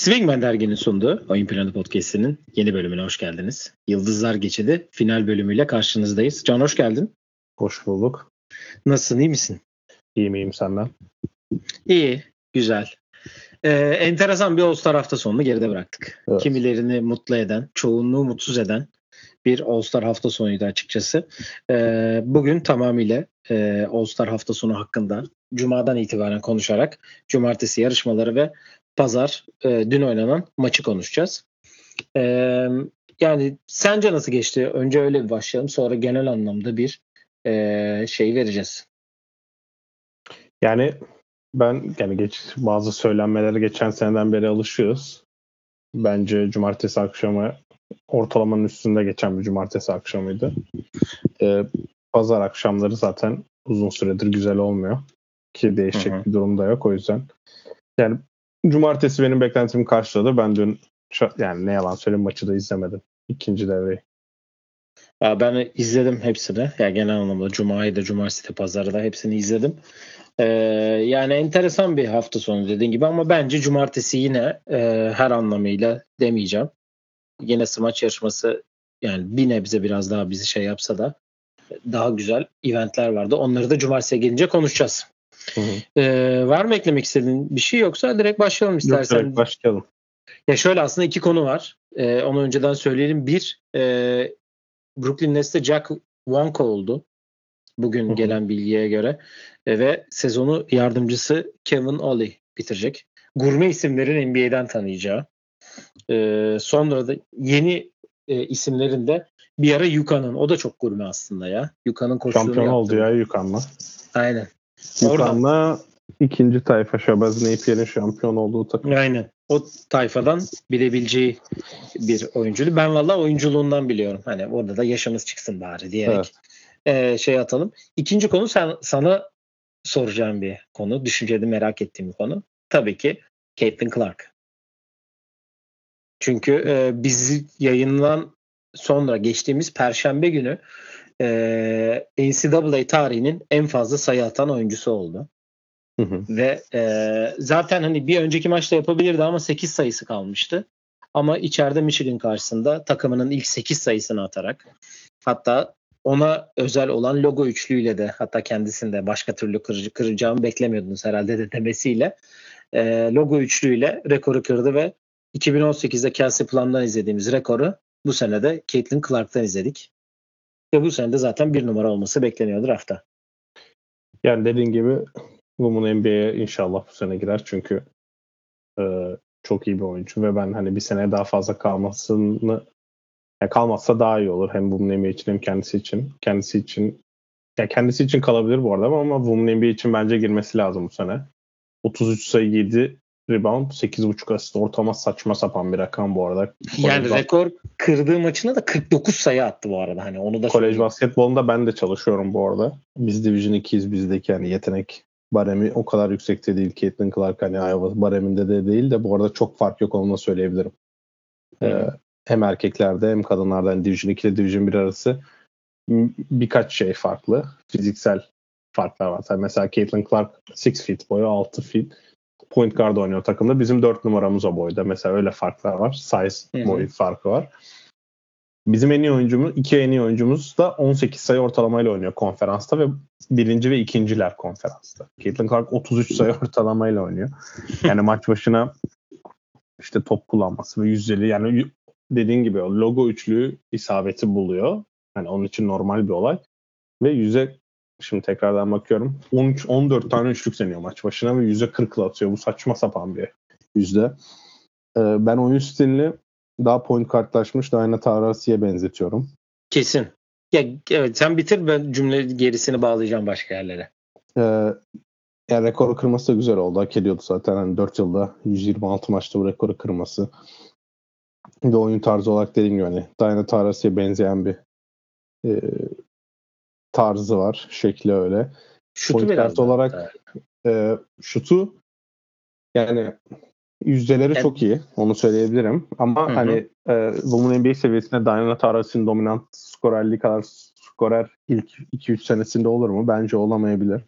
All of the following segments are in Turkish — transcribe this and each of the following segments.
Swingman derginin sunduğu Oyun Planı Podcast'inin yeni bölümüne hoş geldiniz. Yıldızlar Geçidi final bölümüyle karşınızdayız. Can hoş geldin. Hoş bulduk. Nasılsın, iyi misin? İyi miyim senden? İyi, güzel. Ee, enteresan bir All-Star hafta sonunu geride bıraktık. Evet. Kimilerini mutlu eden, çoğunluğu mutsuz eden bir All-Star hafta sonuydu açıkçası. Ee, bugün tamamıyla e, All-Star hafta sonu hakkında Cuma'dan itibaren konuşarak Cumartesi yarışmaları ve Pazar e, dün oynanan maçı konuşacağız. E, yani sence nasıl geçti? Önce öyle bir başlayalım. Sonra genel anlamda bir e, şey vereceğiz. Yani ben yani geç bazı söylenmelere geçen seneden beri alışıyoruz. Bence cumartesi akşamı ortalamanın üstünde geçen bir cumartesi akşamıydı. Ee, pazar akşamları zaten uzun süredir güzel olmuyor. Ki değişecek Hı-hı. bir durum da yok o yüzden. Yani cumartesi benim beklentimi karşıladı. Ben dün yani ne yalan söyleyeyim maçı da izlemedim. ikinci devreyi. Ben izledim hepsini. Yani genel anlamda Cuma'yı da Cumartesi de Pazar'ı da hepsini izledim. Ee, yani enteresan bir hafta sonu dediğin gibi ama bence Cumartesi yine e, her anlamıyla demeyeceğim. Yine smaç yarışması yani bir nebze biraz daha bizi şey yapsa da daha güzel eventler vardı. Onları da Cumartesi'ye gelince konuşacağız. Hı hı. Ee, var mı eklemek istediğin bir şey yoksa direkt başlayalım istersen. Yok, direkt başlayalım. Ya şöyle aslında iki konu var. Ee, onu önceden söyleyelim. Bir, e, Brooklyn Nets'te Jack Wonka oldu. Bugün hı hı. gelen bilgiye göre. E, ve sezonu yardımcısı Kevin Ollie bitirecek. Gurme isimlerin NBA'den tanıyacağı. E, sonra da yeni e, isimlerin de bir ara Yuka'nın. O da çok gurme aslında ya. Yuka'nın koştuğunu Şampiyon yaptı. oldu ya Yuka'nla. Aynen. Yukan'la ikinci tayfa Shabazz Napier'in şampiyon olduğu takım. Aynen. O tayfadan bilebileceği bir oyuncuydu. Ben valla oyunculuğundan biliyorum. Hani orada da yaşımız çıksın bari diyerek evet. e, şey atalım. İkinci konu sen, sana soracağım bir konu. Düşüncede merak ettiğim bir konu. Tabii ki Caitlin Clark. Çünkü e, bizi yayınlan sonra geçtiğimiz perşembe günü e, NCAA tarihinin en fazla sayı atan oyuncusu oldu. Hı hı. Ve e, zaten hani bir önceki maçta yapabilirdi ama 8 sayısı kalmıştı. Ama içeride Michigan karşısında takımının ilk 8 sayısını atarak hatta ona özel olan logo üçlüyle de hatta kendisinde başka türlü kırıcı kıracağımı beklemiyordunuz herhalde de demesiyle e, logo üçlüyle rekoru kırdı ve 2018'de Kelsey Plum'dan izlediğimiz rekoru bu sene de Caitlin Clark'tan izledik. Ve bu sene de zaten bir numara olması bekleniyor draftta. Yani dediğin gibi Women NBA'ye inşallah bu sene girer çünkü e, çok iyi bir oyuncu ve ben hani bir sene daha fazla kalmasını yani kalmazsa daha iyi olur. Hem Women NBA için hem kendisi için. Kendisi için ya kendisi için kalabilir bu arada ama Women NBA için bence girmesi lazım bu sene. 33 sayı 7 rebound 8.5 asist ortama saçma sapan bir rakam bu arada. Yani Kolej rekor kırdığı maçına da 49 sayı attı bu arada. Hani onu da Kolej söyleyeyim. basketbolunda ben de çalışıyorum bu arada. Biz Division 2'yiz bizdeki yani yetenek baremi o kadar yüksekte değil. Caitlin Clark hani Iowa bareminde de değil de bu arada çok fark yok onu söyleyebilirim. Ee, hem erkeklerde hem kadınlarda yani Division 2 ile Division 1 arası birkaç şey farklı. Fiziksel farklar var. Yani mesela Caitlin Clark 6 feet boyu 6 feet point guard oynuyor takımda. Bizim 4 numaramız o boyda. Mesela öyle farklar var. Size boyu farkı var. Bizim en iyi oyuncumuz, iki en iyi oyuncumuz da 18 sayı ortalamayla oynuyor konferansta ve birinci ve ikinciler konferansta. Caitlin Clark 33 sayı ortalamayla oynuyor. Yani maç başına işte top kullanması ve yüzdeli yani dediğin gibi o logo üçlüğü isabeti buluyor. Yani onun için normal bir olay. Ve yüze Şimdi tekrardan bakıyorum. 13 14 tane üçlük deniyor maç başına ve yüzde 40 atıyor. Bu saçma sapan bir yüzde. Ee, ben oyun stilini daha point kartlaşmış Diana Taurasi'ye benzetiyorum. Kesin. Ya, evet sen bitir ben cümle gerisini bağlayacağım başka yerlere. Ee, yani rekoru kırması da güzel oldu. Hak ediyordu zaten. Hani 4 yılda 126 maçta bu rekoru kırması. Bir de oyun tarzı olarak dediğim gibi hani Diana Taurasi'ye benzeyen bir e, tarzı var. Şekli öyle. Şutu biraz olarak e, şutu yani yüzdeleri evet. çok iyi. Onu söyleyebilirim. Ama Hı-hı. hani e, Women NBA seviyesinde Diana Taurasi'nin dominant skorerliği kadar skorer ilk 2-3 senesinde olur mu? Bence olamayabilir.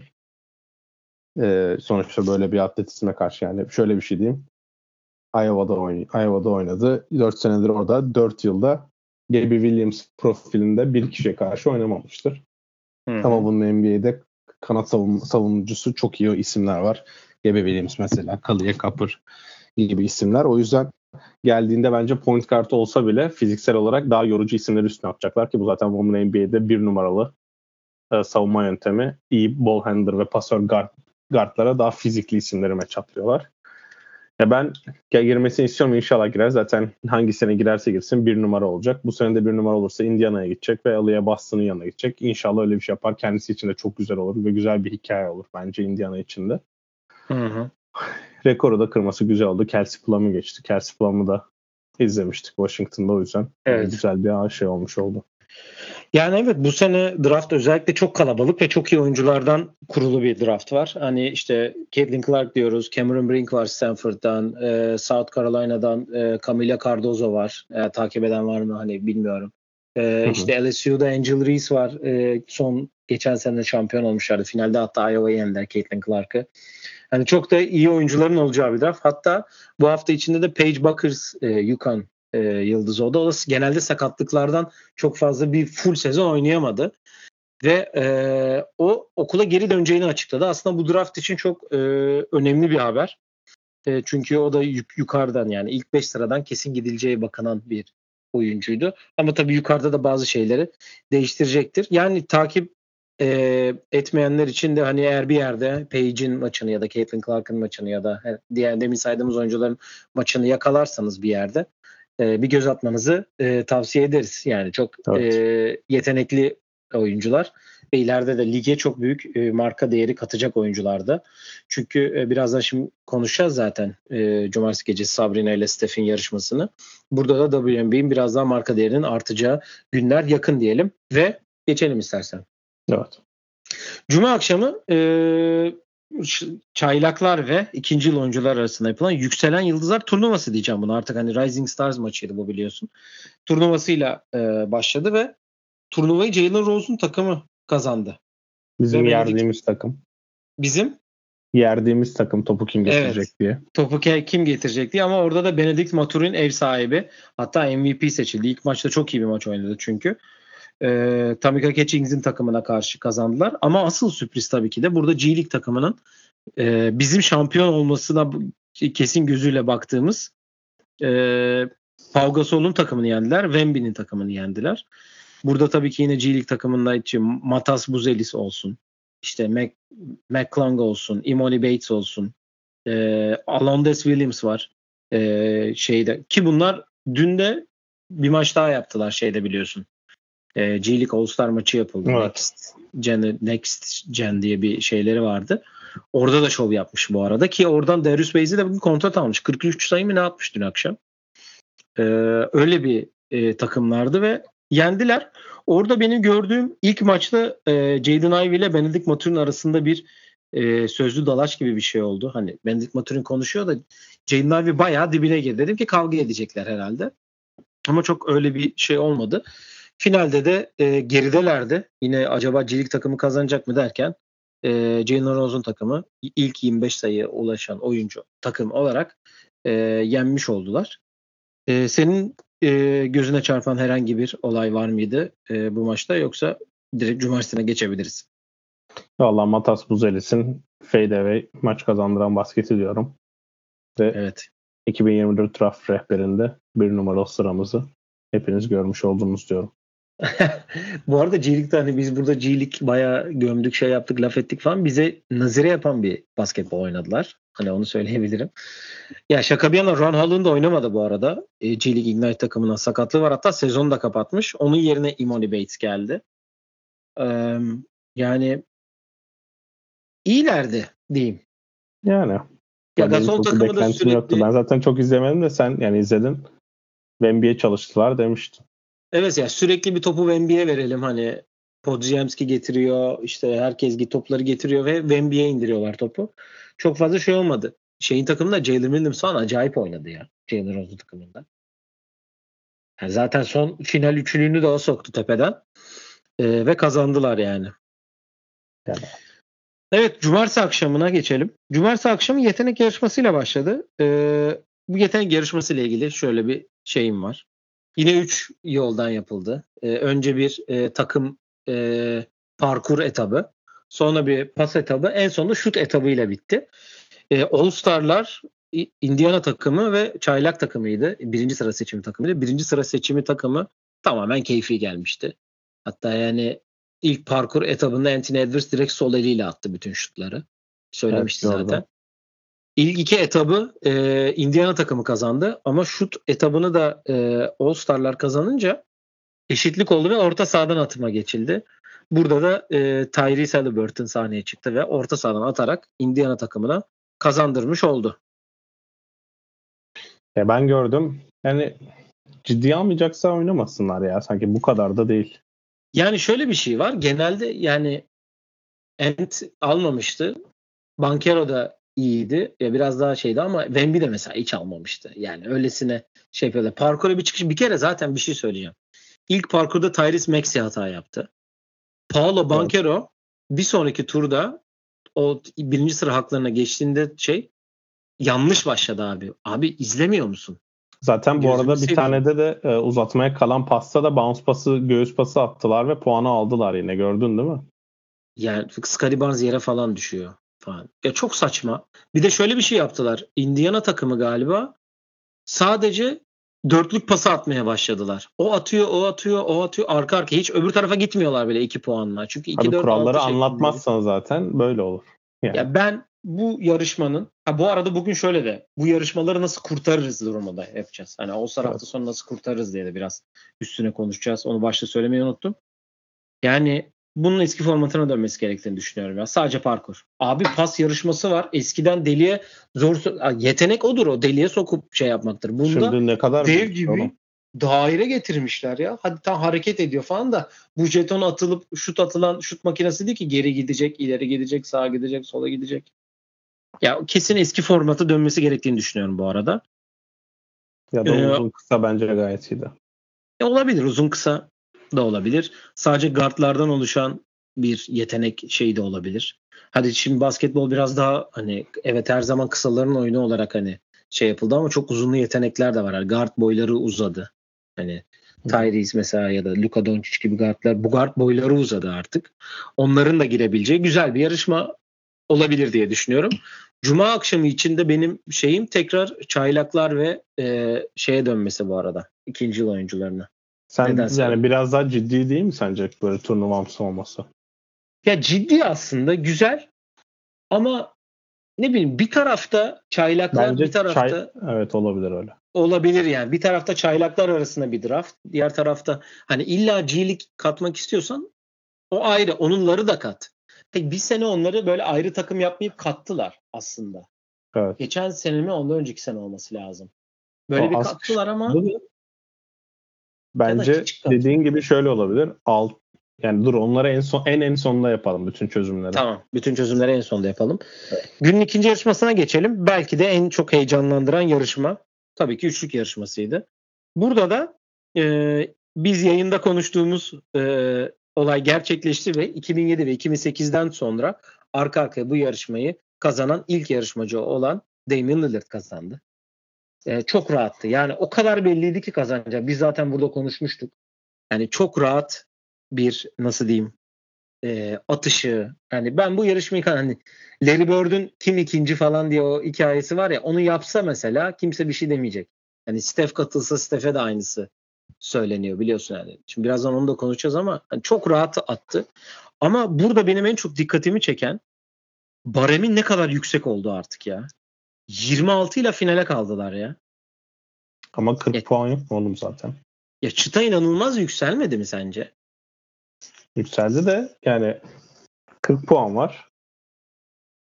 E, sonuçta böyle bir atletizme karşı yani şöyle bir şey diyeyim. Iowa'da, oyn Iowa'da oynadı. 4 senedir orada. 4 yılda Gabby Williams profilinde bir kişiye karşı oynamamıştır. Hı. Ama bunun NBA'de kanat savun savunucusu çok iyi isimler var. Gabby Williams mesela, Kalia Kapır gibi isimler. O yüzden geldiğinde bence point kartı olsa bile fiziksel olarak daha yorucu isimler üstüne atacaklar ki bu zaten Women NBA'de bir numaralı e, savunma yöntemi. İyi ball handler ve pasör guard, guardlara daha fizikli isimleri match atlıyorlar. Ya ben girmesini istiyorum inşallah girer. Zaten hangi sene girerse girsin bir numara olacak. Bu sene de bir numara olursa Indiana'ya gidecek ve Aliyah Boston'ın yanına gidecek. İnşallah öyle bir şey yapar. Kendisi için de çok güzel olur ve güzel bir hikaye olur bence Indiana için de. Hı hı. Rekoru da kırması güzel oldu. Kelsey Plum'u geçti. Kelsey Plum'u da izlemiştik Washington'da o yüzden. Evet. Güzel bir şey olmuş oldu. Yani evet bu sene draft özellikle çok kalabalık ve çok iyi oyunculardan kurulu bir draft var. Hani işte Caitlin Clark diyoruz, Cameron Brink var Stanford'dan, e, South Carolina'dan e, Camila Cardozo var. E, takip eden var mı hani bilmiyorum. E, işte LSU'da Angel Reese var. E, son geçen sene şampiyon olmuşlardı. Finalde hatta Iowa'yı yendiler Caitlin Clark'ı. Hani çok da iyi oyuncuların olacağı bir draft. Hatta bu hafta içinde de Paige Buckers e, Yukon e, yıldız oldu. O da genelde sakatlıklardan çok fazla bir full sezon oynayamadı. Ve e, o okula geri döneceğini açıkladı. Aslında bu draft için çok e, önemli bir haber. E, çünkü o da yuk- yukarıdan yani ilk 5 sıradan kesin gidileceği bakanan bir oyuncuydu. Ama tabii yukarıda da bazı şeyleri değiştirecektir. Yani takip e, etmeyenler için de hani eğer bir yerde Paige'in maçını ya da Caitlin Clark'ın maçını ya da diğer demin saydığımız oyuncuların maçını yakalarsanız bir yerde e, bir göz atmanızı e, tavsiye ederiz. Yani çok evet. e, yetenekli oyuncular ve ileride de lige çok büyük e, marka değeri katacak oyuncularda. Çünkü e, birazdan şimdi konuşacağız zaten e, Cumartesi gecesi Sabrina ile Steph'in yarışmasını. Burada da WNBA'in biraz daha marka değerinin artacağı günler yakın diyelim ve geçelim istersen. Evet. Cuma akşamı e, çaylaklar ve ikinci yıl oyuncular arasında yapılan yükselen yıldızlar turnuvası diyeceğim bunu artık hani Rising Stars maçıydı bu biliyorsun. Turnuvasıyla e, başladı ve turnuvayı Jalen Rose'un takımı kazandı. Bizim ve yerdiğimiz takım. Bizim yerdiğimiz takım topu kim getirecek evet, diye. Topu kim getirecek diye ama orada da Benedict Maturin ev sahibi hatta MVP seçildi. İlk maçta çok iyi bir maç oynadı çünkü e, Tamika Catchings'in takımına karşı kazandılar. Ama asıl sürpriz tabii ki de burada G League takımının e, bizim şampiyon olmasına kesin gözüyle baktığımız e, Pau Gasol'un takımını yendiler. Wemby'nin takımını yendiler. Burada tabii ki yine G League takımında için Matas Buzelis olsun. İşte Mac, McClung olsun. Imoni Bates olsun. E, Alondes Williams var. E, şeyde ki bunlar dün de bir maç daha yaptılar şeyde biliyorsun e, G League All-Star maçı yapıldı. Evet. Next Gen, Next Gen diye bir şeyleri vardı. Orada da şov yapmış bu arada ki oradan Darius Bazey de bugün kontrat almış. 43 sayı mı ne atmış dün akşam. Ee, öyle bir e, takımlardı ve yendiler. Orada benim gördüğüm ilk maçta e, Jaden Ivey ile Benedict Maturin arasında bir e, sözlü dalaş gibi bir şey oldu. Hani Benedict Maturin konuşuyor da Jaden Ivey bayağı dibine girdi. Dedim ki kavga edecekler herhalde. Ama çok öyle bir şey olmadı. Finalde de e, geridelerdi. Yine acaba Cilik takımı kazanacak mı derken e, Jalen Rose'un takımı ilk 25 sayıya ulaşan oyuncu takım olarak e, yenmiş oldular. E, senin e, gözüne çarpan herhangi bir olay var mıydı e, bu maçta yoksa direkt cumartesine geçebiliriz? Valla Matas Buzelis'in fadeaway maç kazandıran basketi diyorum. Ve evet. 2024 draft rehberinde bir numaralı sıramızı hepiniz görmüş oldunuz diyorum. Bu arada G-League'de hani biz burada G-League bayağı gömdük şey yaptık laf ettik falan. Bize nazire yapan bir basketbol oynadılar. Hani onu söyleyebilirim. Ya şaka bir yana Ron Holland oynamadı bu arada. E, G-League Ignite takımına sakatlığı var. Hatta sezonu da kapatmış. Onun yerine Imoni Bates geldi. Ee, yani iyilerdi diyeyim. Yani. Ya Gasol takımı da sürekli... Yoktu. Ben zaten çok izlemedim de sen yani izledin. Ve NBA çalıştılar demiştin. Evet ya sürekli bir topu Wemby'ye verelim hani Podziemski getiriyor işte herkes topları getiriyor ve Wemby'ye indiriyorlar topu. Çok fazla şey olmadı. Şeyin takımında Jalen Williams falan acayip oynadı ya. Jalen Rose'un takımında. Yani zaten son final üçlüğünü de o soktu tepeden. Ee, ve kazandılar yani. yani. Evet cumartesi akşamına geçelim. Cumartesi akşamı yetenek yarışmasıyla başladı. Ee, bu yetenek yarışması ile ilgili şöyle bir şeyim var. Yine 3 yoldan yapıldı. Ee, önce bir e, takım e, parkur etabı. Sonra bir pas etabı. En sonunda şut etabıyla bitti. E, All Star'lar Indiana takımı ve Çaylak takımıydı. Birinci sıra seçimi takımıydı. Birinci sıra seçimi takımı tamamen keyfi gelmişti. Hatta yani ilk parkur etabında Anthony Edwards direkt sol eliyle attı bütün şutları. Söylemişti evet, zaten. İlk iki etabı e, Indiana takımı kazandı ama şut etabını da e, All Star'lar kazanınca eşitlik oldu ve orta sahadan atıma geçildi. Burada da e, Tyrese Halliburton sahneye çıktı ve orta sahadan atarak Indiana takımına kazandırmış oldu. Ya ben gördüm. Yani ciddi almayacaksa oynamasınlar ya. Sanki bu kadar da değil. Yani şöyle bir şey var. Genelde yani Ent almamıştı. Bankero da iyiydi. Ya biraz daha şeydi ama Wemby de mesela hiç almamıştı. Yani öylesine şey yapıyorlar. Parkura bir çıkış. Bir kere zaten bir şey söyleyeceğim. İlk parkurda Tyrese Maxey hata yaptı. Paolo evet. bir sonraki turda o birinci sıra haklarına geçtiğinde şey yanlış başladı abi. Abi izlemiyor musun? Zaten bu Gözümü arada bir tane de e, uzatmaya kalan pasta da bounce pası, göğüs pası attılar ve puanı aldılar yine. Gördün değil mi? Yani Scottie Barnes yere falan düşüyor falan. Ya çok saçma. Bir de şöyle bir şey yaptılar. Indiana takımı galiba sadece dörtlük pası atmaya başladılar. O atıyor, o atıyor, o atıyor. Arka arka hiç öbür tarafa gitmiyorlar bile iki puanla. Çünkü iki Abi 4 kuralları anlatmazsan zaten böyle olur. Yani. Ya ben bu yarışmanın ha bu arada bugün şöyle de bu yarışmaları nasıl kurtarırız durumunda yapacağız. Hani o hafta evet. sonu nasıl kurtarırız diye de biraz üstüne konuşacağız. Onu başta söylemeyi unuttum. Yani bunun eski formatına dönmesi gerektiğini düşünüyorum ya. Sadece parkur. Abi pas yarışması var. Eskiden deliye zor yetenek odur o. Deliye sokup şey yapmaktır. Bunda Şimdi ne kadar dev gibi oğlum? daire getirmişler ya. Hadi tam hareket ediyor falan da bu jeton atılıp şut atılan şut makinesi değil ki geri gidecek, ileri gidecek, sağa gidecek, sola gidecek. Ya kesin eski formatı dönmesi gerektiğini düşünüyorum bu arada. Ya da ee, uzun kısa bence gayet iyiydi. E, olabilir uzun kısa da olabilir. Sadece guardlardan oluşan bir yetenek şeyi de olabilir. Hadi şimdi basketbol biraz daha hani evet her zaman kısaların oyunu olarak hani şey yapıldı ama çok uzunlu yetenekler de var. Yani guard boyları uzadı. Hani Tyrese mesela ya da Luka Doncic gibi guardlar bu guard boyları uzadı artık. Onların da girebileceği güzel bir yarışma olabilir diye düşünüyorum. Cuma akşamı içinde benim şeyim tekrar çaylaklar ve e, şeye dönmesi bu arada. ikinci yıl oyuncularına. Sen Nedense. yani biraz daha ciddi değil mi sence böyle turnuvamsı olması? Ya ciddi aslında güzel ama ne bileyim bir tarafta çaylaklar Bence bir tarafta çay, evet olabilir öyle. Olabilir yani. Bir tarafta çaylaklar arasında bir draft. Diğer tarafta hani illa G'lik katmak istiyorsan o ayrı. Onunları da kat. Peki bir sene onları böyle ayrı takım yapmayıp kattılar aslında. Evet. Geçen sene mi ondan önceki sene olması lazım. Böyle o bir kattılar ama Bence dediğin gibi şöyle olabilir. Alt yani dur onları en son en en sonunda yapalım bütün çözümleri. Tamam. Bütün çözümleri en sonunda yapalım. Evet. Günün ikinci yarışmasına geçelim. Belki de en çok heyecanlandıran yarışma tabii ki üçlük yarışmasıydı. Burada da e, biz yayında konuştuğumuz e, olay gerçekleşti ve 2007 ve 2008'den sonra arka arkaya bu yarışmayı kazanan ilk yarışmacı olan Damian Lillard kazandı. E, çok rahattı. Yani o kadar belliydi ki kazanacak. Biz zaten burada konuşmuştuk. Yani çok rahat bir nasıl diyeyim e, atışı. Yani ben bu yarışmayı hani Larry Bird'ün kim ikinci falan diye o hikayesi var ya onu yapsa mesela kimse bir şey demeyecek. Yani Steph katılsa Steph'e de aynısı söyleniyor biliyorsun yani. Şimdi birazdan onu da konuşacağız ama yani çok rahat attı. Ama burada benim en çok dikkatimi çeken baremin ne kadar yüksek oldu artık ya. 26 ile finale kaldılar ya. Ama 40 ya, puan yok mu oğlum zaten? Ya çıta inanılmaz yükselmedi mi sence? Yükseldi de yani 40 puan var.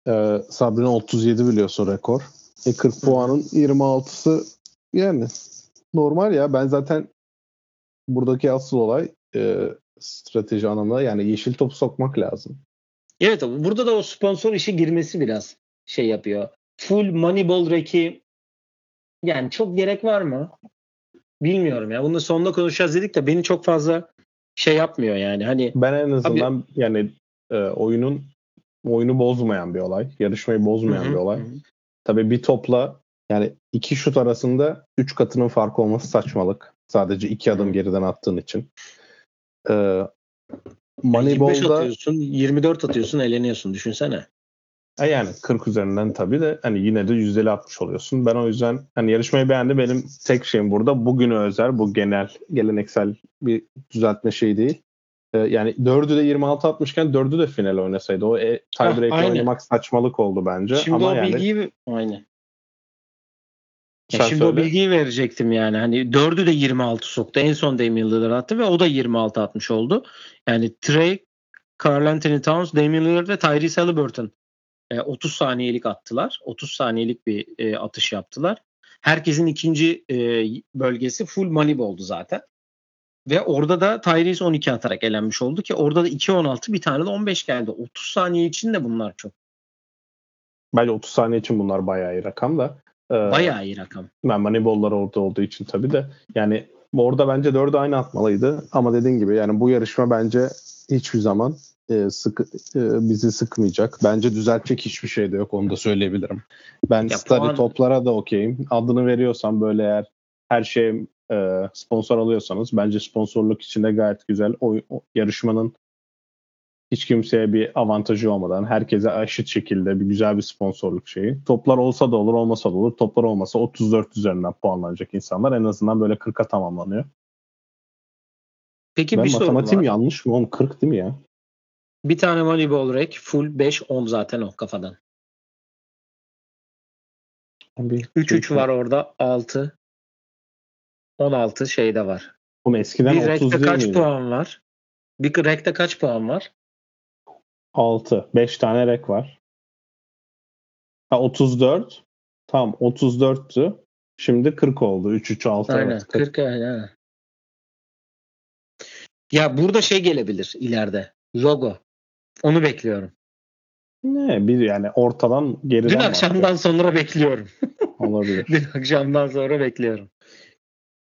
Ee, Sabrina 37 biliyorsun rekor. E 40 puanın 26'sı yani normal ya. Ben zaten buradaki asıl olay e, strateji anlamında yani yeşil topu sokmak lazım. Evet burada da o sponsor işi girmesi biraz şey yapıyor. Full Moneyball Reki yani çok gerek var mı? Bilmiyorum ya. Bunu sonunda konuşacağız dedik de beni çok fazla şey yapmıyor yani. Hani ben en azından abi, yani e, oyunun oyunu bozmayan bir olay. Yarışmayı bozmayan hı-hı, bir olay. Hı. Tabii bir topla Yani iki şut arasında üç katının farkı olması saçmalık. Sadece iki adım geriden attığın için. Ee, Moneyball'da atıyorsun, 24 atıyorsun, eleniyorsun. Düşünsene. E yani 40 üzerinden tabii de hani yine de yüzdeli atmış oluyorsun. Ben o yüzden hani yarışmayı beğendim. Benim tek şeyim burada bugüne özel bu genel geleneksel bir düzeltme şey değil. Ee, yani 4'ü de 26 atmışken 4'ü de final oynasaydı. O e, tiebreak oynamak saçmalık oldu bence. Şimdi Ama o yani, bilgiyi aynı. Ya şimdi söyle. o bilgiyi verecektim yani. Hani 4'ü de 26 soktu. En son Damian Lillard attı ve o da 26 atmış oldu. Yani Trey, Carl Anthony Towns, Damian Lillard ve Tyrese Halliburton 30 e, saniyelik attılar. 30 saniyelik bir e, atış yaptılar. Herkesin ikinci e, bölgesi full money oldu zaten. Ve orada da Tyrese 12 atarak elenmiş oldu ki orada da 2-16 bir tane de 15 geldi. 30 saniye için de bunlar çok. Bence 30 saniye için bunlar bayağı iyi rakam da. E, bayağı iyi rakam. Ben Moneyball'lar orada olduğu için tabii de yani orada bence 4'ü aynı atmalıydı. Ama dediğin gibi yani bu yarışma bence hiçbir zaman e, sık, e, bizi sıkmayacak. Bence düzeltecek hiçbir şey de yok onu da söyleyebilirim. Ben ya study puan... toplara da okeyim. Adını veriyorsam böyle eğer her şey e, sponsor alıyorsanız bence sponsorluk içinde gayet güzel. O, o yarışmanın hiç kimseye bir avantajı olmadan herkese eşit şekilde bir güzel bir sponsorluk şeyi. Toplar olsa da olur olmasa da olur. Toplar olmasa 34 üzerinden puanlanacak insanlar. En azından böyle 40'a tamamlanıyor. Peki ben bir soru var. yanlış mı? Oğlum 40 değil mi ya? Bir tane Moneyball rack full 5-10 zaten o kafadan. 3-3 var orada 6. 16 şeyde var. Oğlum eskiden bir 30 değil kaç miydi? puan var? Bir rack'te kaç puan var? 6. 5 tane rack var. Ha 34. Tam 34'tü. Şimdi 40 oldu. 3 3 6 Aynen evet, 40. 40 aynen. Ya burada şey gelebilir ileride. Logo. Onu bekliyorum. Ne bir yani ortadan geriden Dün akşamdan başlıyor. sonra bekliyorum. Olabilir. Dün akşamdan sonra bekliyorum.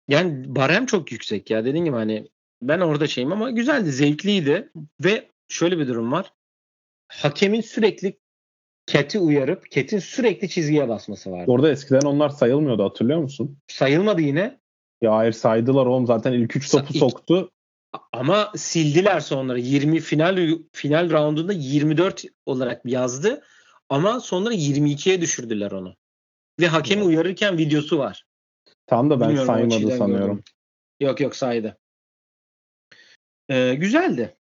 Yani barem çok yüksek ya dediğim gibi hani ben orada şeyim ama güzeldi, zevkliydi ve şöyle bir durum var. Hakemin sürekli Cat'i uyarıp Cat'in sürekli çizgiye basması vardı. Orada eskiden onlar sayılmıyordu hatırlıyor musun? Sayılmadı yine. Ya hayır saydılar oğlum zaten ilk 3 topu Sa- soktu. Ama sildiler sonra 20 final final roundunda 24 olarak yazdı ama sonra 22'ye düşürdüler onu. Ve hakemi evet. uyarırken videosu var. Tam da ben Bilmiyorum, saymadı sanıyorum. Gördüm. Yok yok saydı. Ee, güzeldi.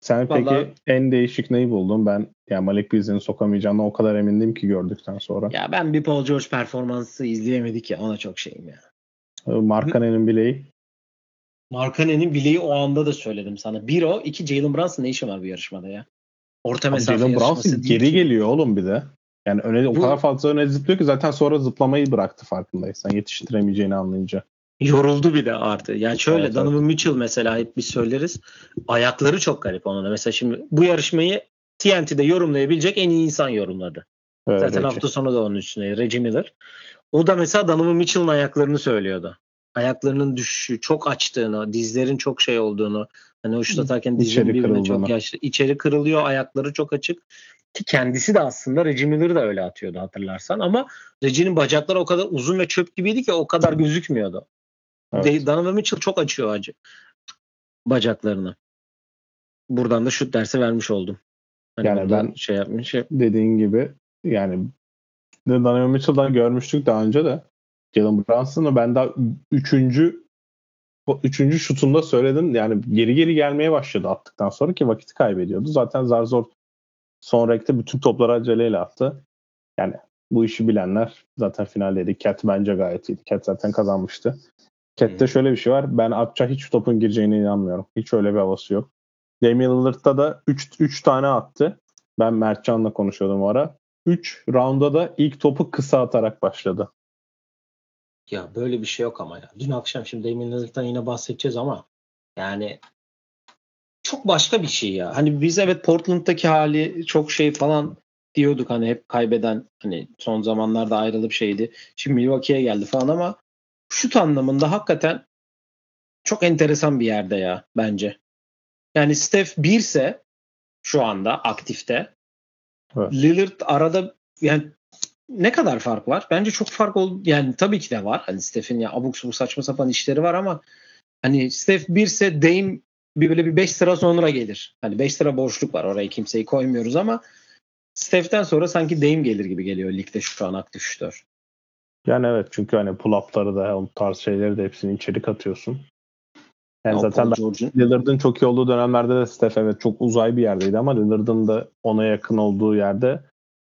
Sen Vallahi, peki en değişik neyi buldun? Ben yani Malik Beasley'in sokamayacağına o kadar emindim ki gördükten sonra. Ya ben bir Paul George performansı izleyemedik ya ona çok şeyim ya. Markanen'in bileği. Markanen'in bileği o anda da söyledim sana. Bir o, iki Jalen Brunson ne işi var bu yarışmada ya? Orta mesafe Jalen Brunson geri ki. geliyor oğlum bir de. Yani öne, bu, o kadar fazla öne zıplıyor ki zaten sonra zıplamayı bıraktı farkındaysan yetiştiremeyeceğini anlayınca. Yoruldu bir de artık. Yani şöyle evet, Donovan evet. Mitchell mesela hep biz söyleriz. Ayakları çok garip onun da. Mesela şimdi bu yarışmayı TNT'de yorumlayabilecek en iyi insan yorumladı. Evet, Zaten Reggie. hafta sonu da onun üstüne Reggie Miller. O da mesela Donovan Mitchell'ın ayaklarını söylüyordu. Ayaklarının düşüşü, çok açtığını, dizlerin çok şey olduğunu. Hani o şut atarken dizlerin birbirine çok yaşlı. İçeri kırılıyor, ayakları çok açık. Ki kendisi de aslında Reggie Miller'ı da öyle atıyordu hatırlarsan. Ama Reggie'nin bacakları o kadar uzun ve çöp gibiydi ki o kadar gözükmüyordu. Evet. Donovan Mitchell çok açıyor acı bacaklarını. Buradan da şut dersi vermiş oldum. Hani yani ben şey yapmış. Dediğin gibi yani Donovan Mitchell'dan görmüştük daha önce de. Jalen Brunson'ı ben daha üçüncü üçüncü şutunda söyledim. Yani geri geri gelmeye başladı attıktan sonra ki vakit kaybediyordu. Zaten zar zor son rekte bütün topları aceleyle attı. Yani bu işi bilenler zaten finaldeydi. Cat bence gayet iyiydi. Cat zaten kazanmıştı. Cat'te hmm. şöyle bir şey var. Ben Akça hiç topun gireceğine inanmıyorum. Hiç öyle bir havası yok. Damian Lillard'da da 3 tane attı. Ben Mertcan'la konuşuyordum o ara. 3 rounda da ilk topu kısa atarak başladı. Ya böyle bir şey yok ama ya. Dün akşam şimdi Damian Lillard'dan yine bahsedeceğiz ama yani çok başka bir şey ya. Hani biz evet Portland'daki hali çok şey falan diyorduk hani hep kaybeden hani son zamanlarda ayrılıp şeydi. Şimdi Milwaukee'ye geldi falan ama şut anlamında hakikaten çok enteresan bir yerde ya bence. Yani Steph 1 ise şu anda aktifte. Evet. Lillard arada yani ne kadar fark var? Bence çok fark oldu. Yani tabii ki de var. Hani Steph'in ya abuk subuk saçma sapan işleri var ama hani Steph birse Dame bir böyle bir 5 sıra sonra gelir. Hani 5 sıra boşluk var. Oraya kimseyi koymuyoruz ama Steph'ten sonra sanki Dame gelir gibi geliyor ligde şu an aktif şutör. Yani evet çünkü hani pull-up'ları da o tarz şeyleri de hepsini içeri katıyorsun. Yani ya zaten Lillard'ın çok iyi olduğu dönemlerde de Steph evet çok uzay bir yerdeydi ama Lillard'ın da ona yakın olduğu yerde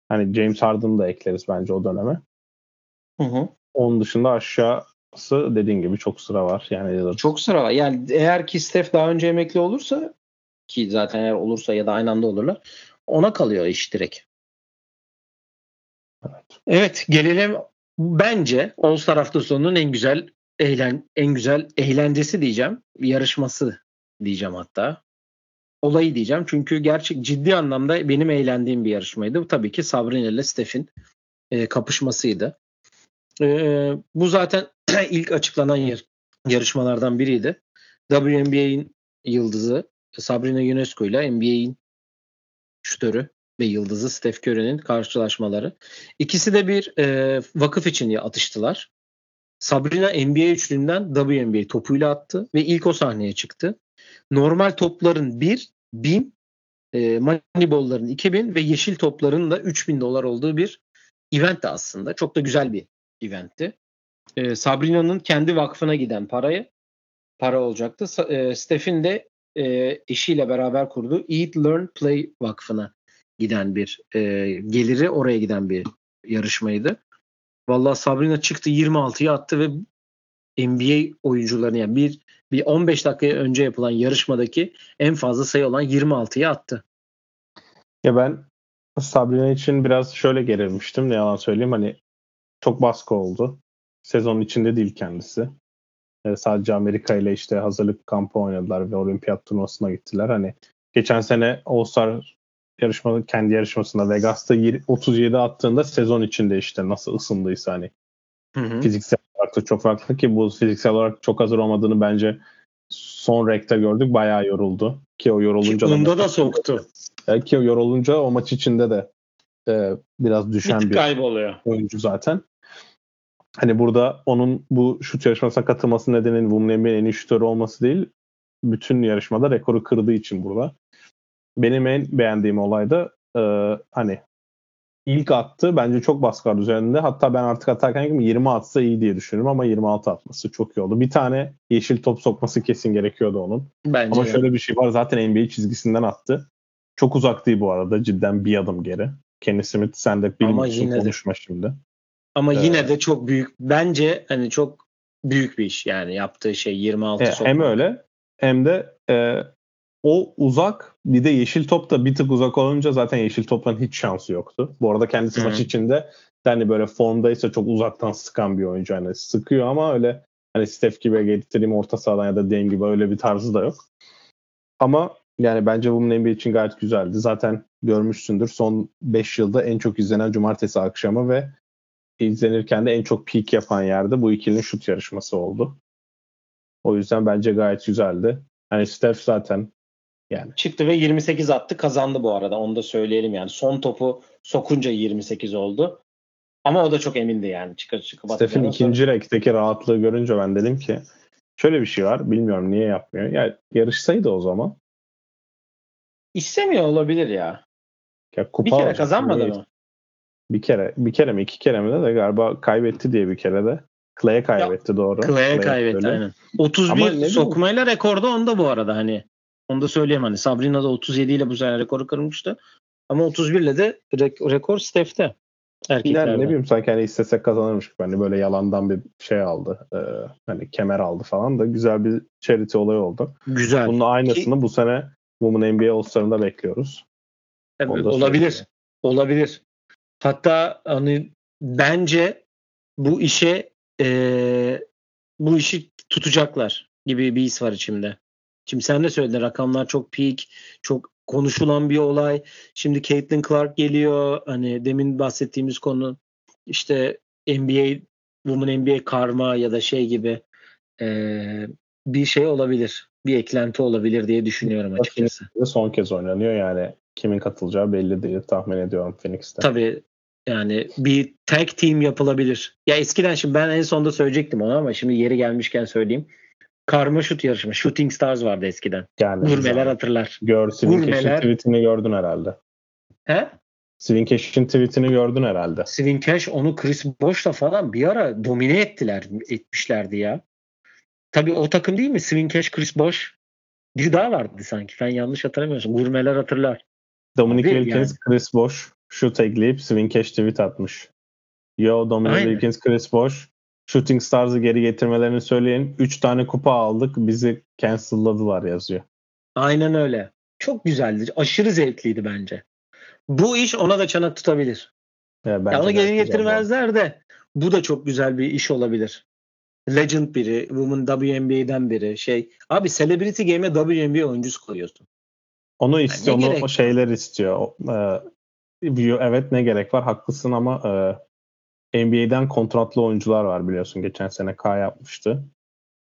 hani James Harden'ı da ekleriz bence o döneme. Hı hı. Onun dışında aşağısı dediğin gibi çok sıra var. Yani. Çok sıra var. Yani eğer ki Steph daha önce emekli olursa ki zaten eğer olursa ya da aynı anda olurlar ona kalıyor iş direkt. Evet. Evet gelelim bence All Star hafta sonunun en güzel eğlen en güzel eğlencesi diyeceğim. Yarışması diyeceğim hatta. Olayı diyeceğim. Çünkü gerçek ciddi anlamda benim eğlendiğim bir yarışmaydı. Bu tabii ki Sabrina ile Steph'in e, kapışmasıydı. E, bu zaten ilk açıklanan yar, yarışmalardan biriydi. WNBA'in yıldızı Sabrina UNESCO ile NBA'in şütörü ve yıldızı Steph Curry'nin karşılaşmaları. İkisi de bir e, vakıf için atıştılar. Sabrina NBA üçlüğünden WNBA topuyla attı ve ilk o sahneye çıktı. Normal topların 1, 1000, e, Moneyball'ların 2000 ve yeşil topların da 3000 dolar olduğu bir eventti aslında. Çok da güzel bir eventti. E, Sabrina'nın kendi vakfına giden parayı para olacaktı. E, Steph'in de e, eşiyle beraber kurduğu Eat, Learn, Play vakfına giden bir e, geliri oraya giden bir yarışmaydı. Vallahi Sabrina çıktı 26'yı attı ve NBA oyuncularını yani bir bir 15 dakika önce yapılan yarışmadaki en fazla sayı olan 26'yı attı. Ya ben Sabrina için biraz şöyle gerilmiştim ne yalan söyleyeyim hani çok baskı oldu. Sezon içinde değil kendisi. E, sadece Amerika ile işte hazırlık kampı oynadılar ve olimpiyat turnuvasına gittiler. Hani geçen sene All-Star yarışma kendi yarışmasında Vegas'ta 37 attığında sezon içinde işte nasıl ısındıysa hani hı hı. fiziksel da çok farklı ki bu fiziksel olarak çok hazır olmadığını bence son rekte gördük. Bayağı yoruldu. Ki o yorulunca ki da, da soktu. E, ki o yorulunca o maç içinde de e, biraz düşen bir, bir kayboluyor. oyuncu zaten. Hani burada onun bu şut yarışmasına katılması nedeni NBA'nin en iyi şutörü olması değil. Bütün yarışmada rekoru kırdığı için burada. Benim en beğendiğim olay da e, hani ilk attı bence çok baskı üzerinde. Hatta ben artık atarken 20 atsa iyi diye düşünüyorum ama 26 atması çok iyi oldu. Bir tane yeşil top sokması kesin gerekiyordu onun. Bence ama şöyle bir şey var zaten NBA çizgisinden attı. Çok uzak değil bu arada cidden bir adım geri. Kenny Smith sen de bilmiyorsun konuşma de. şimdi. Ama ee, yine de çok büyük bence hani çok büyük bir iş yani yaptığı şey 26 e, sokma. Hem öyle hem de e, o uzak bir de yeşil top da bir tık uzak olunca zaten yeşil topların hiç şansı yoktu. Bu arada kendisi Hı-hı. maç içinde yani böyle formdaysa çok uzaktan sıkan bir oyuncu. Hani sıkıyor ama öyle hani Steph gibi getireyim orta sahadan ya da Dame gibi öyle bir tarzı da yok. Ama yani bence bu NBA için gayet güzeldi. Zaten görmüşsündür son 5 yılda en çok izlenen cumartesi akşamı ve izlenirken de en çok peak yapan yerde bu ikilinin şut yarışması oldu. O yüzden bence gayet güzeldi. Hani Steph zaten yani. Çıktı ve 28 attı kazandı bu arada onu da söyleyelim yani. Son topu sokunca 28 oldu. Ama o da çok emindi yani. Çıkı çıkıp Steph'in ikinci renkteki rahatlığı görünce ben dedim ki şöyle bir şey var bilmiyorum niye yapmıyor. Yani yarışsaydı o zaman. İstemiyor olabilir ya. ya kupa bir kere kazanmadı mı? Bir kere, bir kere mi iki kere mi de, de galiba kaybetti diye bir kere de. Clay'e kaybetti ya, doğru. Clay'e kaybetti öyle. aynen. 31 sokmayla rekorda onda bu arada hani. Onu da söyleyeyim hani Sabrina da 37 ile bu sene rekoru kırmıştı. Ama 31 ile de re- rekor Steph'te. Erkeklerde. Yani ne bileyim sanki hani istesek kazanırmış gibi. Hani böyle yalandan bir şey aldı. E, hani kemer aldı falan da güzel bir charity olayı oldu. Güzel. Bunun aynısını Ki, bu sene Women NBA All-Star'ında bekliyoruz. Evet, olabilir. Olabilir. Hatta hani bence bu işe e, bu işi tutacaklar gibi bir his var içimde. Şimdi sen de söyledin rakamlar çok peak, çok konuşulan bir olay. Şimdi Caitlin Clark geliyor. Hani demin bahsettiğimiz konu işte NBA Women NBA karma ya da şey gibi e, bir şey olabilir. Bir eklenti olabilir diye düşünüyorum açıkçası. Son kez oynanıyor yani kimin katılacağı belli değil tahmin ediyorum Phoenix'te. Tabii Yani bir tag team yapılabilir. Ya eskiden şimdi ben en sonda söyleyecektim onu ama şimdi yeri gelmişken söyleyeyim. Karma şut yarışma. Shooting Stars vardı eskiden. Yani Gurmeler hatırlar. Gör, Gurmeler. tweetini gördün herhalde. He? Swing tweetini gördün herhalde. Swing onu Chris Bosh'la falan bir ara domine ettiler, etmişlerdi ya. Tabii o takım değil mi? Swing Chris Bosh. Bir daha vardı sanki. Ben yanlış hatırlamıyorsam. Gurmeler hatırlar. Dominic Wilkins, yani. Chris Bosh şut ekleyip Swing tweet atmış. Yo Dominic Aynen. Wilkins, Chris Bosh Shooting Stars'ı geri getirmelerini söyleyin. 3 tane kupa aldık. Bizi cancel'ladılar yazıyor. Aynen öyle. Çok güzeldi. Aşırı zevkliydi bence. Bu iş ona da çanak tutabilir. Ya, ya onu geri getirmezler de bu da çok güzel bir iş olabilir. Legend biri, Women WNBA'den biri. Şey, abi Celebrity Game'e WNBA oyuncusu koyuyorsun. Onu istiyor, yani onu şeyler istiyor. Ee, evet ne gerek var haklısın ama e, NBA'den kontratlı oyuncular var biliyorsun. Geçen sene K yapmıştı.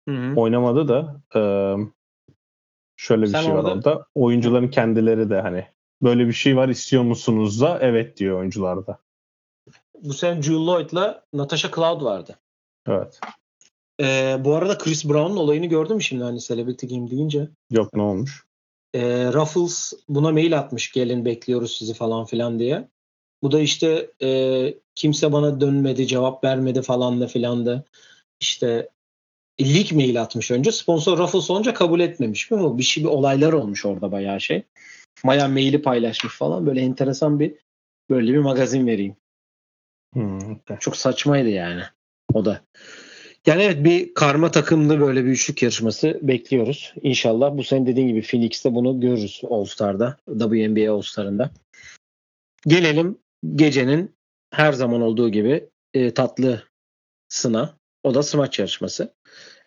Hı hı. Oynamadı da e, şöyle bir Sen şey orada... var orada. Oyuncuların kendileri de hani böyle bir şey var istiyor musunuz da evet diyor oyuncularda. Bu sene Jewel Lloyd'la Natasha Cloud vardı. Evet. Ee, bu arada Chris Brown'un olayını gördün mü şimdi hani Celebrity Game deyince? Yok ne olmuş? Ee, Ruffles buna mail atmış gelin bekliyoruz sizi falan filan diye. Bu da işte e, kimse bana dönmedi cevap vermedi falan da filan da işte lig mail atmış önce. Sponsor Ruffles olunca kabul etmemiş mi? Bir şey bir olaylar olmuş orada bayağı şey. Bayağı maili paylaşmış falan. Böyle enteresan bir böyle bir magazin vereyim. Hmm. Çok saçmaydı yani. O da. Yani evet bir karma takımlı böyle bir üçlük yarışması bekliyoruz. İnşallah bu sene dediğin gibi Phoenix'te bunu görürüz All-Star'da. WNBA All-Star'ında. Gelelim gecenin her zaman olduğu gibi e, sına. O da smaç yarışması.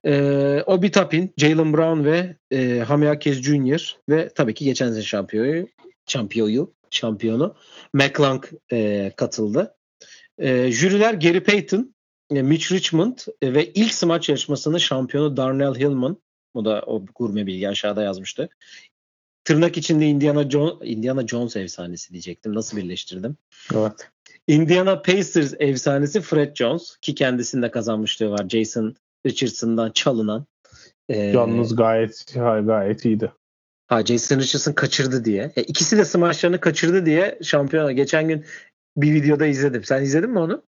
E, Obi Tapin, Jalen Brown ve e, Hami Akez Jr. ve tabii ki geçen sene şampiyonu, şampiyonu, şampiyonu McClung e, katıldı. E, jüriler Gary Payton, e, Mitch Richmond e, ve ilk smaç yarışmasının şampiyonu Darnell Hillman. O da o gurme bilgi aşağıda yazmıştı. Tırnak içinde Indiana, Jones, Indiana Jones efsanesi diyecektim. Nasıl birleştirdim? Evet. Indiana Pacers efsanesi Fred Jones ki kendisinde kazanmışlığı var. Jason Richardson'dan çalınan. Ee, Yalnız gayet gayet iyiydi. Ha Jason Richardson kaçırdı diye. E, ikisi de smaçlarını kaçırdı diye şampiyona. Geçen gün bir videoda izledim. Sen izledin mi onu?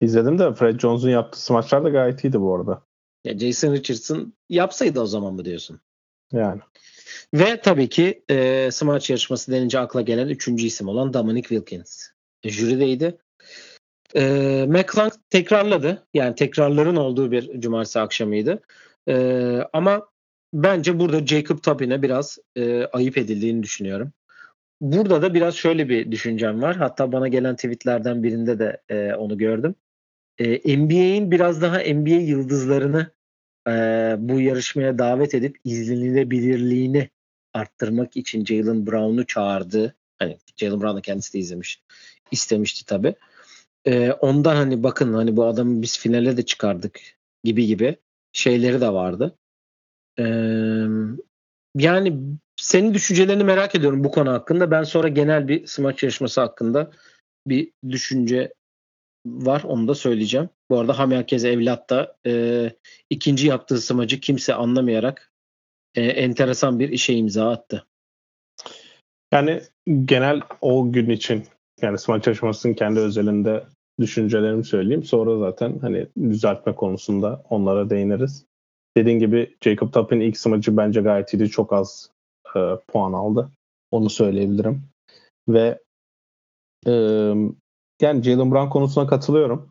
İzledim de Fred Jones'un yaptığı smaçlar da gayet iyiydi bu arada. Ya Jason Richardson yapsaydı o zaman mı diyorsun? Yani. Ve tabii ki e, smaç yarışması denince akla gelen üçüncü isim olan Dominic Wilkins. Jürideydi. E, McClung tekrarladı. Yani tekrarların olduğu bir cumartesi akşamıydı. E, ama bence burada Jacob Tobin'e biraz e, ayıp edildiğini düşünüyorum. Burada da biraz şöyle bir düşüncem var. Hatta bana gelen tweetlerden birinde de e, onu gördüm. E, NBA'in biraz daha NBA yıldızlarını e, bu yarışmaya davet edip izlenilebilirliğini arttırmak için Jalen Brown'u çağırdı. Hani Jalen Brown kendisi de izlemiş. istemişti tabii. E, ondan hani bakın hani bu adamı biz finale de çıkardık gibi gibi şeyleri de vardı. E, yani senin düşüncelerini merak ediyorum bu konu hakkında. Ben sonra genel bir smaç yarışması hakkında bir düşünce var. Onu da söyleyeceğim. Bu arada Hami Akez evlat da e, ikinci yaptığı smacı kimse anlamayarak e, enteresan bir işe imza attı. Yani genel o gün için yani smaç yarışmasının kendi özelinde düşüncelerimi söyleyeyim. Sonra zaten hani düzeltme konusunda onlara değiniriz. Dediğin gibi Jacob Toppin ilk smacı bence gayet iyiydi. Çok az e, puan aldı. Onu söyleyebilirim. Ve e, yani Jalen Brown konusuna katılıyorum.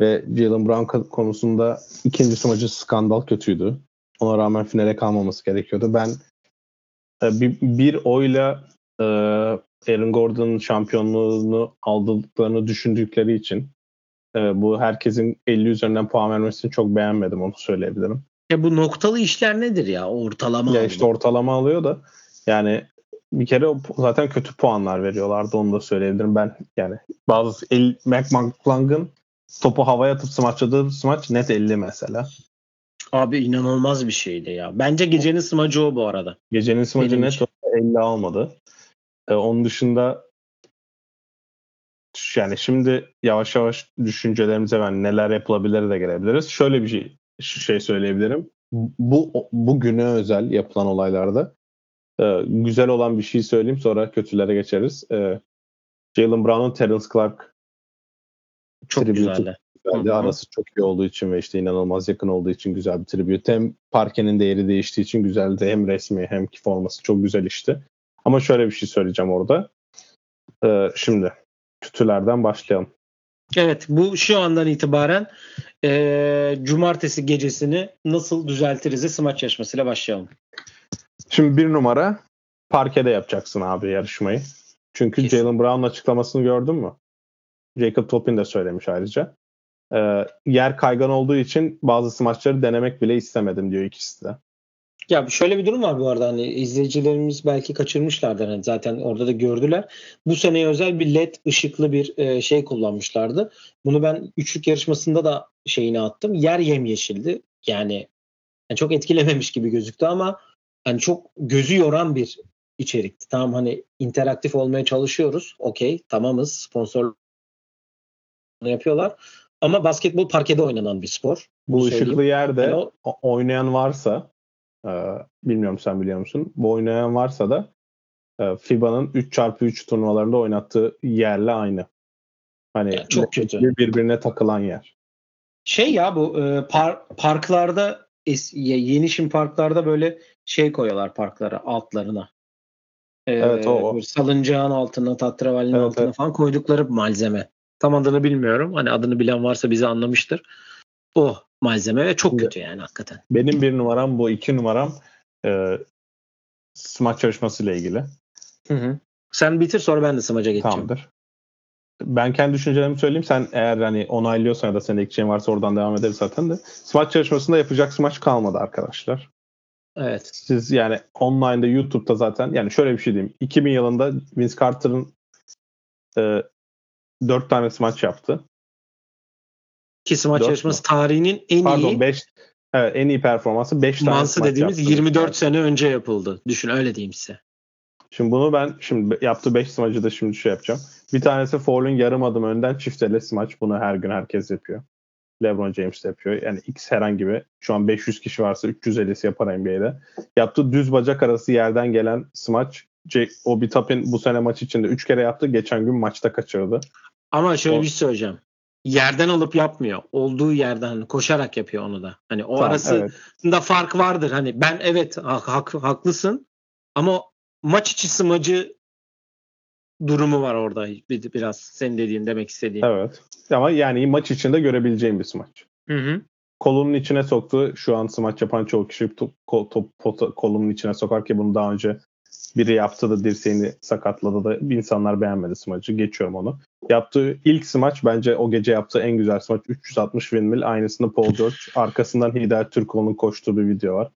Ve Jalen Brown konusunda ikinci maçı skandal kötüydü. Ona rağmen finale kalmaması gerekiyordu. Ben e, bir, bir oyla e, Aaron Gordon'ın şampiyonluğunu aldıklarını düşündükleri için e, bu herkesin 50 üzerinden puan vermesini çok beğenmedim onu söyleyebilirim. Ya bu noktalı işler nedir ya? Ortalama Ya işte ortalama alıyor da yani bir kere zaten kötü puanlar veriyorlardı onu da söyleyebilirim. Ben yani bazı el, McClung'ın topu havaya atıp smaçladığı smaç net 50 mesela. Abi inanılmaz bir şeydi ya. Bence gecenin smacı o bu arada. Gecenin smacı net 50 almadı. Ee, onun dışında yani şimdi yavaş yavaş düşüncelerimize ben neler yapılabilir de gelebiliriz. Şöyle bir şey, şey söyleyebilirim. Bu bu güne özel yapılan olaylarda e, güzel olan bir şey söyleyeyim sonra kötülere geçeriz. E, Jalen Brown'un Terence Clark çok güzeldi. güzeldi. Arası çok iyi olduğu için ve işte inanılmaz yakın olduğu için güzel bir tribute. Hem parkenin değeri değiştiği için güzeldi. Hem resmi hem ki forması çok güzel işte. Ama şöyle bir şey söyleyeceğim orada. Ee, şimdi kötülerden başlayalım. Evet bu şu andan itibaren e, cumartesi gecesini nasıl düzeltiriz smaç yarışmasıyla başlayalım. Şimdi bir numara parkede yapacaksın abi yarışmayı. Çünkü Kesin. Jalen Brown'un açıklamasını gördün mü? Jacob Topin de söylemiş ayrıca. Ee, yer kaygan olduğu için bazı smaçları denemek bile istemedim diyor ikisi de. Ya şöyle bir durum var bu arada hani izleyicilerimiz belki kaçırmışlardır hani zaten orada da gördüler. Bu seneye özel bir led ışıklı bir e, şey kullanmışlardı. Bunu ben üçlük yarışmasında da şeyini attım. Yer yemyeşildi. Yani, yani çok etkilememiş gibi gözüktü ama hani çok gözü yoran bir içerikti. Tamam hani interaktif olmaya çalışıyoruz. Okey tamamız sponsor yapıyorlar. Ama basketbol parkede oynanan bir spor. Bu ışıklı yerde yani o, oynayan varsa e, bilmiyorum sen biliyor musun? Bu oynayan varsa da e, FIBA'nın 3x3 turnuvalarında oynattığı yerle aynı. Hani yani çok kötü. Birbirine takılan yer. Şey ya bu e, par, parklarda es, yenişim parklarda böyle şey koyuyorlar parklara altlarına. Ee, evet o, o. Salıncağın altına, tatravalin evet, altına evet. falan koydukları malzeme. Tam adını bilmiyorum. Hani adını bilen varsa bizi anlamıştır. O malzeme ve çok kötü yani hakikaten. Benim bir numaram bu. iki numaram e, smaç çalışmasıyla ilgili. Hı hı. Sen bitir sonra ben de smaca geçeceğim. Tamamdır. Ben kendi düşüncelerimi söyleyeyim. Sen eğer hani onaylıyorsan ya da senin ekleyeceğin varsa oradan devam ederiz zaten de. Smaç çalışmasında yapacak smaç kalmadı arkadaşlar. Evet. Siz yani online'da YouTube'da zaten yani şöyle bir şey diyeyim. 2000 yılında Vince Carter'ın e, 4 tane smaç yaptı. Ki smaç yarışması tarihinin en Pardon, iyi beş, evet, en iyi performansı 5 tane Mansı dediğimiz yaptı. 24 sene önce yapıldı. Düşün öyle diyeyim size. Şimdi bunu ben şimdi yaptığı 5 smacı da şimdi şey yapacağım. Bir tanesi Fowl'un yarım adım önden çift elle smaç. Bunu her gün herkes yapıyor. LeBron James de yapıyor. Yani X herhangi bir şu an 500 kişi varsa 350'si yapar NBA'de. Yaptığı düz bacak arası yerden gelen smaç. O bir tapin bu sene maç içinde 3 kere yaptı. Geçen gün maçta kaçırdı. Ama şöyle o, bir şey söyleyeceğim. Yerden alıp yapmıyor. Olduğu yerden koşarak yapıyor onu da. Hani o tamam, arasında evet. fark vardır. Hani ben evet hak, haklısın ama maç içi smacı durumu var orada biraz senin dediğin demek istediğin. Evet. Ama yani maç içinde görebileceğim bir smaç. Hı hı. Kolunun içine soktu. Şu an smaç yapan çoğu kişi top, top, top, kolunun içine sokar ki bunu daha önce biri yaptı da dirseğini sakatladı da insanlar beğenmedi smacı. Geçiyorum onu. Yaptığı ilk smaç bence o gece yaptığı en güzel smaç 360 windmill. Aynısını Paul George. Arkasından Hidayet Türkoğlu'nun koştuğu bir video var.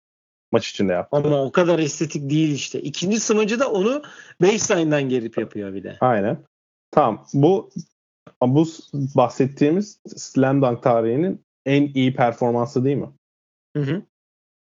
Maç içinde yaptı. Ama o kadar estetik değil işte. İkinci smacı da onu baseline'dan gelip yapıyor bir de. Aynen. Tamam. Bu bu bahsettiğimiz slam dunk tarihinin en iyi performansı değil mi? Hı hı.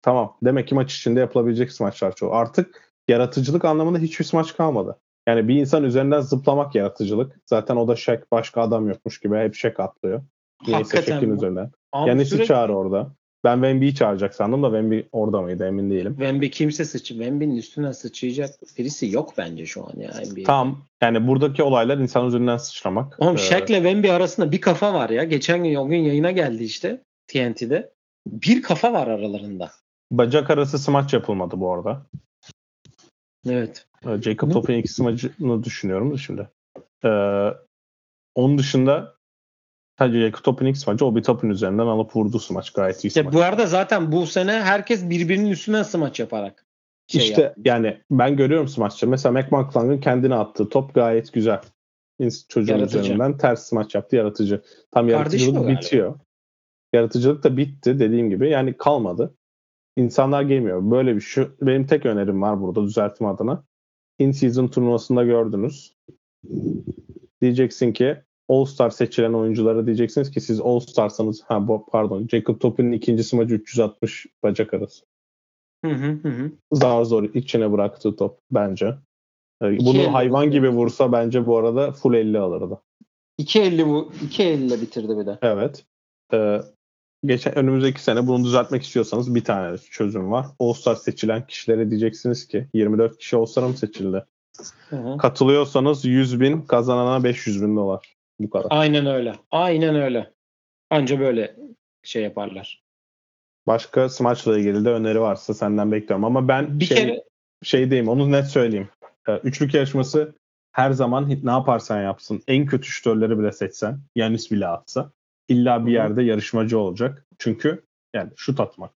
Tamam. Demek ki maç içinde yapılabilecek smaçlar çoğu. Artık yaratıcılık anlamında hiçbir smaç kalmadı. Yani bir insan üzerinden zıplamak yaratıcılık. Zaten o da şek başka adam yokmuş gibi hep şek atlıyor. Neyse şekin üzerinden. Yani sürekli... çağır orada. Ben Wemby'yi çağıracak sandım da Wemby orada mıydı emin değilim. Wemby kimse sıç Wemby'nin üstüne sıçrayacak birisi yok bence şu an ya NBA'de. Tam yani buradaki olaylar insan üzerinden sıçramak. Oğlum ee... Shaq'le Wemby arasında bir kafa var ya. Geçen gün o gün yayına geldi işte TNT'de. Bir kafa var aralarında. Bacak arası smaç yapılmadı bu arada. Evet. Ee, Jacob Topin iki smacını düşünüyorum şimdi. Ee, onun dışında Sadece Jacob Topin ilk smacı o bir topun üzerinden alıp vurdu smaç gayet iyi smaç. Ya bu arada zaten bu sene herkes birbirinin üstüne smaç yaparak. Şey işte yaptı. yani ben görüyorum smaçları. Mesela Mac McClung'ın kendine attığı top gayet güzel. Çocuğun yaratıcı. üzerinden ters smaç yaptı yaratıcı. Tam yaratıcılık bitiyor. Yaratıcılık da bitti dediğim gibi. Yani kalmadı. İnsanlar gelmiyor. Böyle bir şey. Benim tek önerim var burada düzeltme adına. In season turnuvasında gördünüz. Diyeceksin ki All-Star seçilen oyunculara diyeceksiniz ki siz All-Star'sanız ha bu, pardon Jacob Topin'in ikinci smacı 360 bacak arası. Hı hı hı. Zar zor içine bıraktığı top bence. Bunu İki hayvan gibi vursa bence bu arada full 50 alırdı. 2.50 bu 2.50 ile bitirdi bir de. Evet. Ee, geçen önümüzdeki sene bunu düzeltmek istiyorsanız bir tane çözüm var. All-Star seçilen kişilere diyeceksiniz ki 24 kişi All-Star'a mı seçildi? Hı hı. Katılıyorsanız 100 bin kazanana 500 bin dolar. Bu kadar. Aynen öyle. Aynen öyle. Anca böyle şey yaparlar. Başka Smaç'la ilgili de öneri varsa senden bekliyorum. Ama ben bir şey, kere şeydeyim onu net söyleyeyim. Ee, üçlük yarışması her zaman ne yaparsan yapsın en kötü şütörleri bile seçsen Yanis bile atsa illa bir yerde yarışmacı olacak. Çünkü yani şut atmak.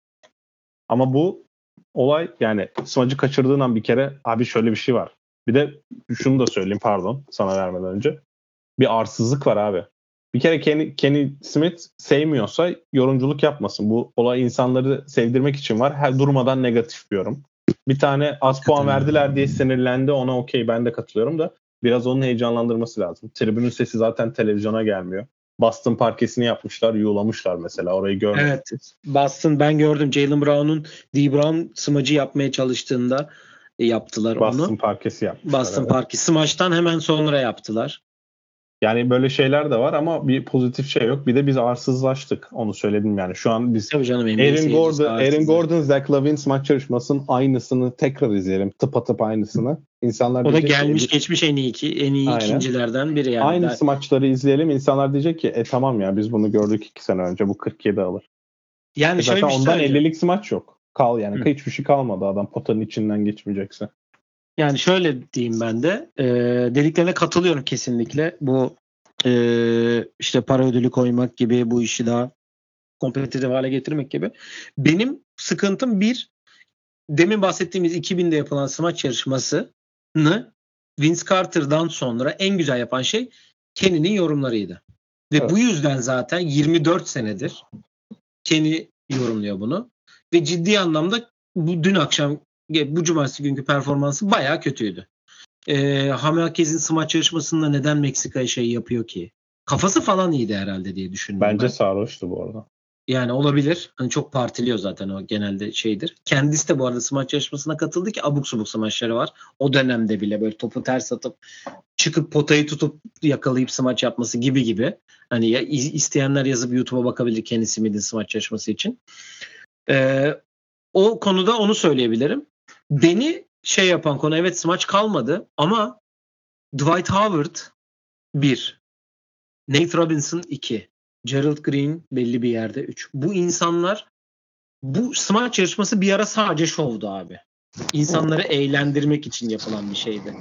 Ama bu olay yani smacı kaçırdığın an bir kere abi şöyle bir şey var. Bir de şunu da söyleyeyim pardon sana vermeden önce. Bir arsızlık var abi. Bir kere Kenny, Kenny Smith sevmiyorsa yorumculuk yapmasın. Bu olay insanları sevdirmek için var. Her durmadan negatif bir yorum. Bir tane az puan verdiler diye sinirlendi. Ona okey ben de katılıyorum da biraz onun heyecanlandırması lazım. Tribünün sesi zaten televizyona gelmiyor. Boston parkesini yapmışlar, yuğlamışlar mesela. Orayı görmedim. Evet. Boston ben gördüm. Jalen Brown'un D. Brown smacı yapmaya çalıştığında yaptılar Boston onu. Boston parkesi yapmışlar. Boston evet. parkesi. Smaçtan hemen sonra yaptılar. Yani böyle şeyler de var ama bir pozitif şey yok. Bir de biz arsızlaştık. Onu söyledim yani. Şu an biz Tabii canım, Aaron Gordon, Aaron Gordon, Zach Lavin maç yarışmasının aynısını tekrar izleyelim. Tıpatıp aynısını. İnsanlar o da gelmiş ki, geçmiş en iyi iki, en iyi Aynen. ikincilerden biri yani. Aynı daha... maçları izleyelim. İnsanlar diyecek ki e tamam ya biz bunu gördük iki sene önce. Bu 47 alır. Yani e zaten şey ondan 50'lik smaç yok. Kal yani. Hı. Hiçbir şey kalmadı adam potanın içinden geçmeyecekse. Yani şöyle diyeyim ben de e, dediklerine katılıyorum kesinlikle. Bu e, işte para ödülü koymak gibi bu işi daha kompetitif hale getirmek gibi. Benim sıkıntım bir demin bahsettiğimiz 2000'de yapılan smaç yarışmasını Vince Carter'dan sonra en güzel yapan şey Kenny'nin yorumlarıydı. Ve evet. bu yüzden zaten 24 senedir Kenny yorumluyor bunu. Ve ciddi anlamda bu dün akşam bu cumartesi günkü performansı baya kötüydü. Ee, Hamerkez'in smaç yarışmasında neden Meksika'ya şey yapıyor ki? Kafası falan iyiydi herhalde diye düşündüm. Bence ben. sarhoştu bu arada. Yani olabilir. Hani çok partiliyor zaten o genelde şeydir. Kendisi de bu arada smaç yarışmasına katıldı ki abuk subuk smaçları var. O dönemde bile böyle topu ters atıp çıkıp potayı tutup yakalayıp smaç yapması gibi gibi. Hani ya isteyenler yazıp YouTube'a bakabilir kendisi miydi smaç yarışması için. Ee, o konuda onu söyleyebilirim. Beni şey yapan konu evet smaç kalmadı ama Dwight Howard 1. Nate Robinson 2. Gerald Green belli bir yerde 3. Bu insanlar bu smaç yarışması bir ara sadece şovdu abi. İnsanları eğlendirmek için yapılan bir şeydi.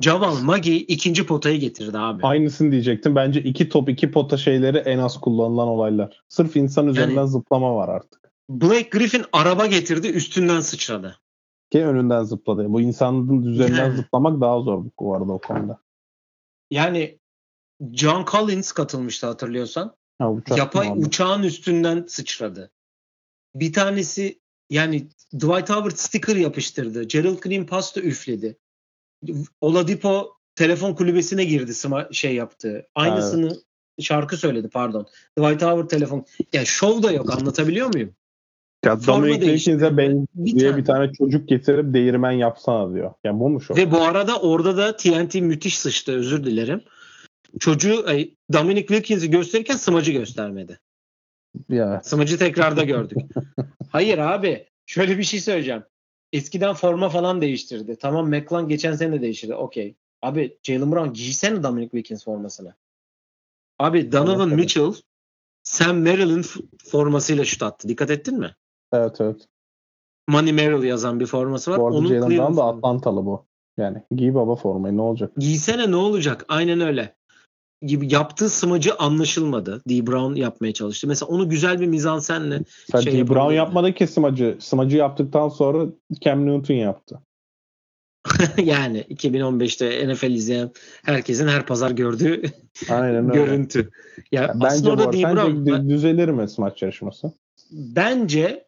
Javal Magi ikinci potayı getirdi abi. Aynısını diyecektim. Bence iki top iki pota şeyleri en az kullanılan olaylar. Sırf insan üzerinden yani, zıplama var artık. Blake Griffin araba getirdi üstünden sıçradı. Ki önünden zıpladı. Bu insanın üzerinden zıplamak daha zor bu arada o konuda. Yani John Collins katılmıştı hatırlıyorsan. Ha, uçak Yapay abi. uçağın üstünden sıçradı. Bir tanesi yani Dwight Howard sticker yapıştırdı. Gerald Green pasta üfledi. Oladipo telefon kulübesine girdi şey yaptı. Aynısını evet. şarkı söyledi pardon. Dwight Howard telefon. Ya yani şov da yok anlatabiliyor muyum? Ya Dominic Wilkins'e ben bir diye tane. bir tane çocuk getirip değirmen yapsana diyor. Yani bu mu şov? Ve bu arada orada da TNT müthiş sıçtı özür dilerim çocuğu Dominic Wilkins'i gösterirken smacı göstermedi. Ya. Smacı tekrarda gördük. Hayır abi şöyle bir şey söyleyeceğim. Eskiden forma falan değiştirdi. Tamam McClung geçen sene de değiştirdi. Okey. Abi Jalen Brown giysene Dominic Wilkins formasını. Abi Donovan evet, Mitchell. Sam Merrill'in formasıyla şut attı. Dikkat ettin mi? Evet evet. Money Merrill yazan bir forması var. Bu arada Onun Jalen da Atlantalı bu. Yani giy baba formayı ne olacak? Giysene ne olacak? Aynen öyle gibi yaptığı smacı anlaşılmadı. D. Brown yapmaya çalıştı. Mesela onu güzel bir mizansenle Sen şey D. Brown yapmadı ki smacı. Smacı yaptıktan sonra Cam Newton yaptı. yani 2015'te NFL izleyen herkesin her pazar gördüğü Aynen görüntü. Ya, ya bence orada D. Brown düzelir mi smaç yarışması? Bence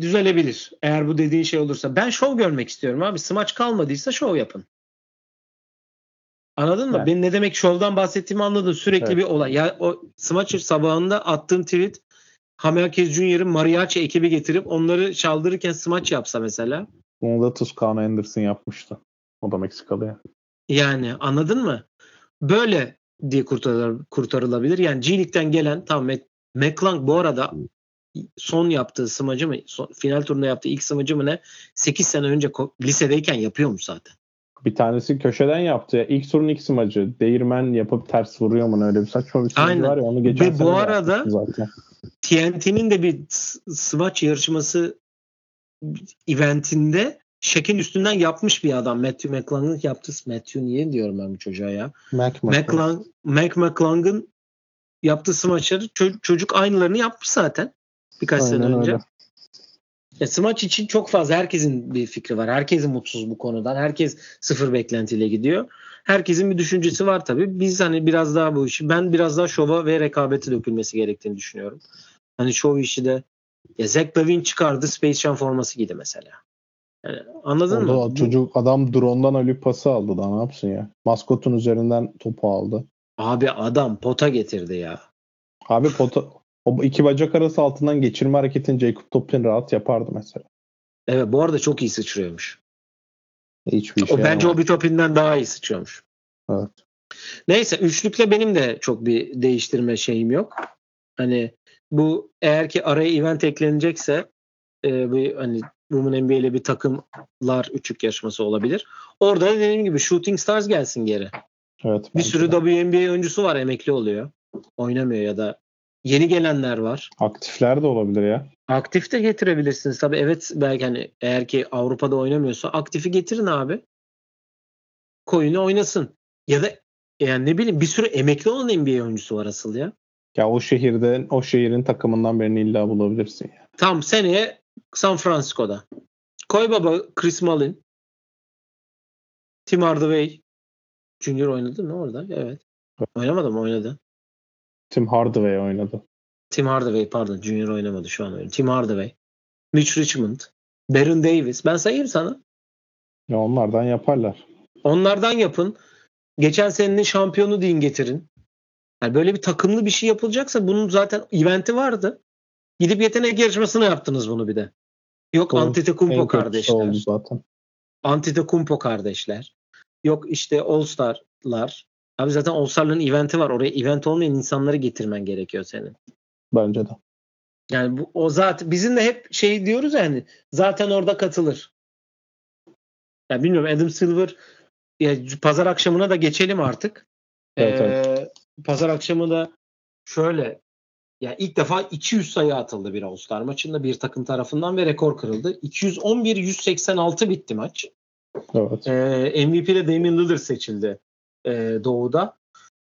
düzelebilir. Eğer bu dediğin şey olursa. Ben şov görmek istiyorum abi. Smaç kalmadıysa şov yapın. Anladın mı? Evet. Ben ne demek şovdan bahsettiğimi anladın. Sürekli evet. bir olay. Ya o Smaçır sabahında attığım tweet Hamerkez Junior'ın mariachi ekibi getirip onları çaldırırken smaç yapsa mesela. Onu da Tuscano Anderson yapmıştı. O da Meksikalı ya. Yani anladın mı? Böyle diye kurtarılabilir. Yani G League'den gelen tam McClung bu arada son yaptığı smacı mı son, final turunda yaptığı ilk smacı mı ne 8 sene önce lisedeyken yapıyormuş zaten. Bir tanesi köşeden yaptı. Ya. İlk turun ilk smacı. Değirmen yapıp ters vuruyor mu öyle bir saçma bir smacı var ya onu geçen Ve bu arada zaten. TNT'nin de bir smaç yarışması eventinde Shaq'in üstünden yapmış bir adam. Matthew McClung'ın yaptı. Matthew niye diyorum ben bu çocuğa ya? Mac McClung. Mac McClung'ın yaptığı smaçları çocuk aynılarını yapmış zaten. Birkaç Aynen sene önce. Öyle. Ya smaç için çok fazla herkesin bir fikri var. Herkesin mutsuz bu konudan. Herkes sıfır beklentiyle gidiyor. Herkesin bir düşüncesi var tabii. Biz hani biraz daha bu işi ben biraz daha şova ve rekabete dökülmesi gerektiğini düşünüyorum. Hani şov işi de ya Zach Lavin çıkardı Space Jam forması giydi mesela. Yani anladın Orada mı? Çocuk adam drone'dan ölü pası aldı da ne yapsın ya? Maskotun üzerinden topu aldı. Abi adam pota getirdi ya. Abi pota o iki bacak arası altından geçirme hareketini Jacob Toppin rahat yapardı mesela. Evet bu arada çok iyi sıçrıyormuş. Hiçbir şey o bence o bir Toppin'den daha iyi sıçrıyormuş. Evet. Neyse üçlükle benim de çok bir değiştirme şeyim yok. Hani bu eğer ki araya event eklenecekse e, bir hani Women NBA ile bir takımlar üçlük yarışması olabilir. Orada da dediğim gibi Shooting Stars gelsin geri. Evet. Bir sürü de. WNBA oyuncusu var emekli oluyor. Oynamıyor ya da yeni gelenler var. Aktifler de olabilir ya. Aktif de getirebilirsiniz. Tabii evet belki hani eğer ki Avrupa'da oynamıyorsa aktifi getirin abi. Koyunu oynasın. Ya da yani ne bileyim bir sürü emekli olan NBA oyuncusu var asıl ya. Ya o şehirde o şehrin takımından birini illa bulabilirsin ya. Tam seneye San Francisco'da. Koy baba Chris Mullin. Tim Hardaway Junior oynadı mı orada? Evet. Oynamadı mı? Oynadı. Tim Hardaway oynadı. Tim Hardaway pardon. Junior oynamadı şu an oynuyor. Tim Hardaway. Mitch Richmond. Baron Davis. Ben sayayım sana. Ya onlardan yaparlar. Onlardan yapın. Geçen senenin şampiyonu deyin getirin. Yani böyle bir takımlı bir şey yapılacaksa bunun zaten eventi vardı. Gidip yetenek yarışmasına yaptınız bunu bir de. Yok Doğru. Antetokounmpo kardeşler. Oldu zaten. Antetokounmpo kardeşler. Yok işte All Star'lar. Abi zaten All Star'ların eventi var. Oraya event olmayan insanları getirmen gerekiyor senin. Bence de. Yani bu o zaten bizim de hep şey diyoruz yani zaten orada katılır. Ya yani bilmiyorum Adam Silver ya pazar akşamına da geçelim artık. Evet, ee, evet. Pazar akşamı da şöyle yani ilk defa 200 sayı atıldı bir All-Star maçında bir takım tarafından ve rekor kırıldı. 211-186 bitti maç. Evet. Ee, MVP'de Damian Lillard seçildi e, Doğu'da.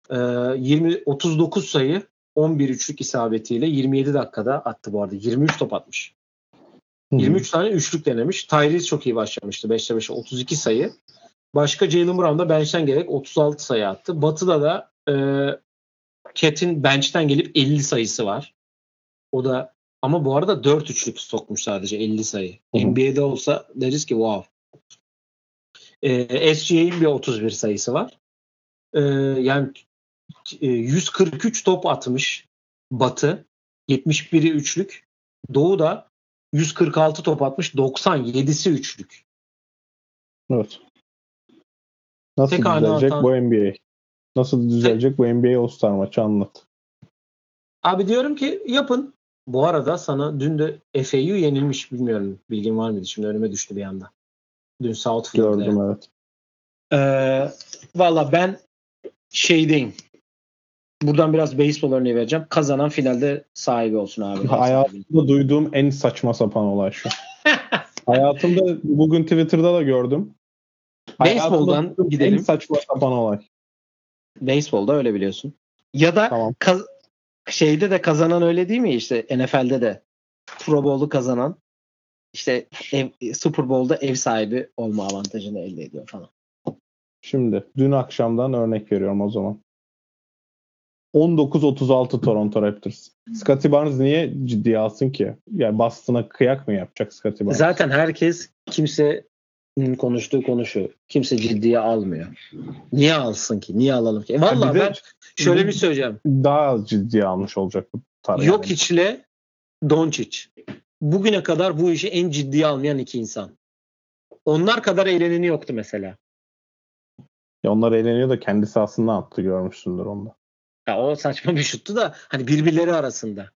Ee, 20 39 sayı 11 üçlük isabetiyle 27 dakikada attı bu arada. 23 top atmış. Hı-hı. 23 tane üçlük denemiş. Tyrese çok iyi başlamıştı. 5'te 5'e 32 sayı. Başka Jalen Brown da bench'ten gerek 36 sayı attı. Batı'da da e, Cat'in bench'ten gelip 50 sayısı var. O da ama bu arada 4 üçlük sokmuş sadece 50 sayı. Hı-hı. NBA'de olsa deriz ki wow. Ee, SGA'in bir 31 sayısı var. Ee, yani 143 e, top atmış Batı. 71'i üçlük. Doğu da 146 top atmış. 97'si üçlük. Evet. Nasıl Tek düzelecek atan... bu NBA? Nasıl düzelecek bu NBA All-Star maçı anlat. Abi diyorum ki yapın. Bu arada sana dün de FAU yenilmiş bilmiyorum. Bilgin var mıydı? Şimdi önüme düştü bir anda. Dün South Florida. Gördüm evet. Ee, Valla ben şeydeyim. Buradan biraz beyzbol örneği vereceğim. Kazanan finalde sahibi olsun abi. Hayatımda duyduğum en saçma sapan olay şu. Hayatımda bugün Twitter'da da gördüm. Beyzboldan gidelim. En saçma sapan olay. Beyzbolda öyle biliyorsun. Ya da tamam. kaz- şeyde de kazanan öyle değil mi işte NFL'de de Pro Bowl'u kazanan işte ev, Super Bowl'da ev sahibi olma avantajını elde ediyor falan. Şimdi dün akşamdan örnek veriyorum o zaman. 19-36 Toronto Raptors. Scottie Barnes niye ciddiye alsın ki? Yani Boston'a kıyak mı yapacak Scottie Barnes? Zaten herkes kimse konuştuğu konu şu. Kimse ciddiye almıyor. Niye alsın ki? Niye alalım ki? E vallahi ben şöyle bir söyleyeceğim. Daha ciddiye almış olacak bu tarih. Yok içle Doncic. Bugüne kadar bu işi en ciddiye almayan iki insan. Onlar kadar eğleneni yoktu mesela. Ya onlar eğleniyor da kendisi aslında attı görmüşsündür onda. Ya o saçma bir şuttu da hani birbirleri arasında.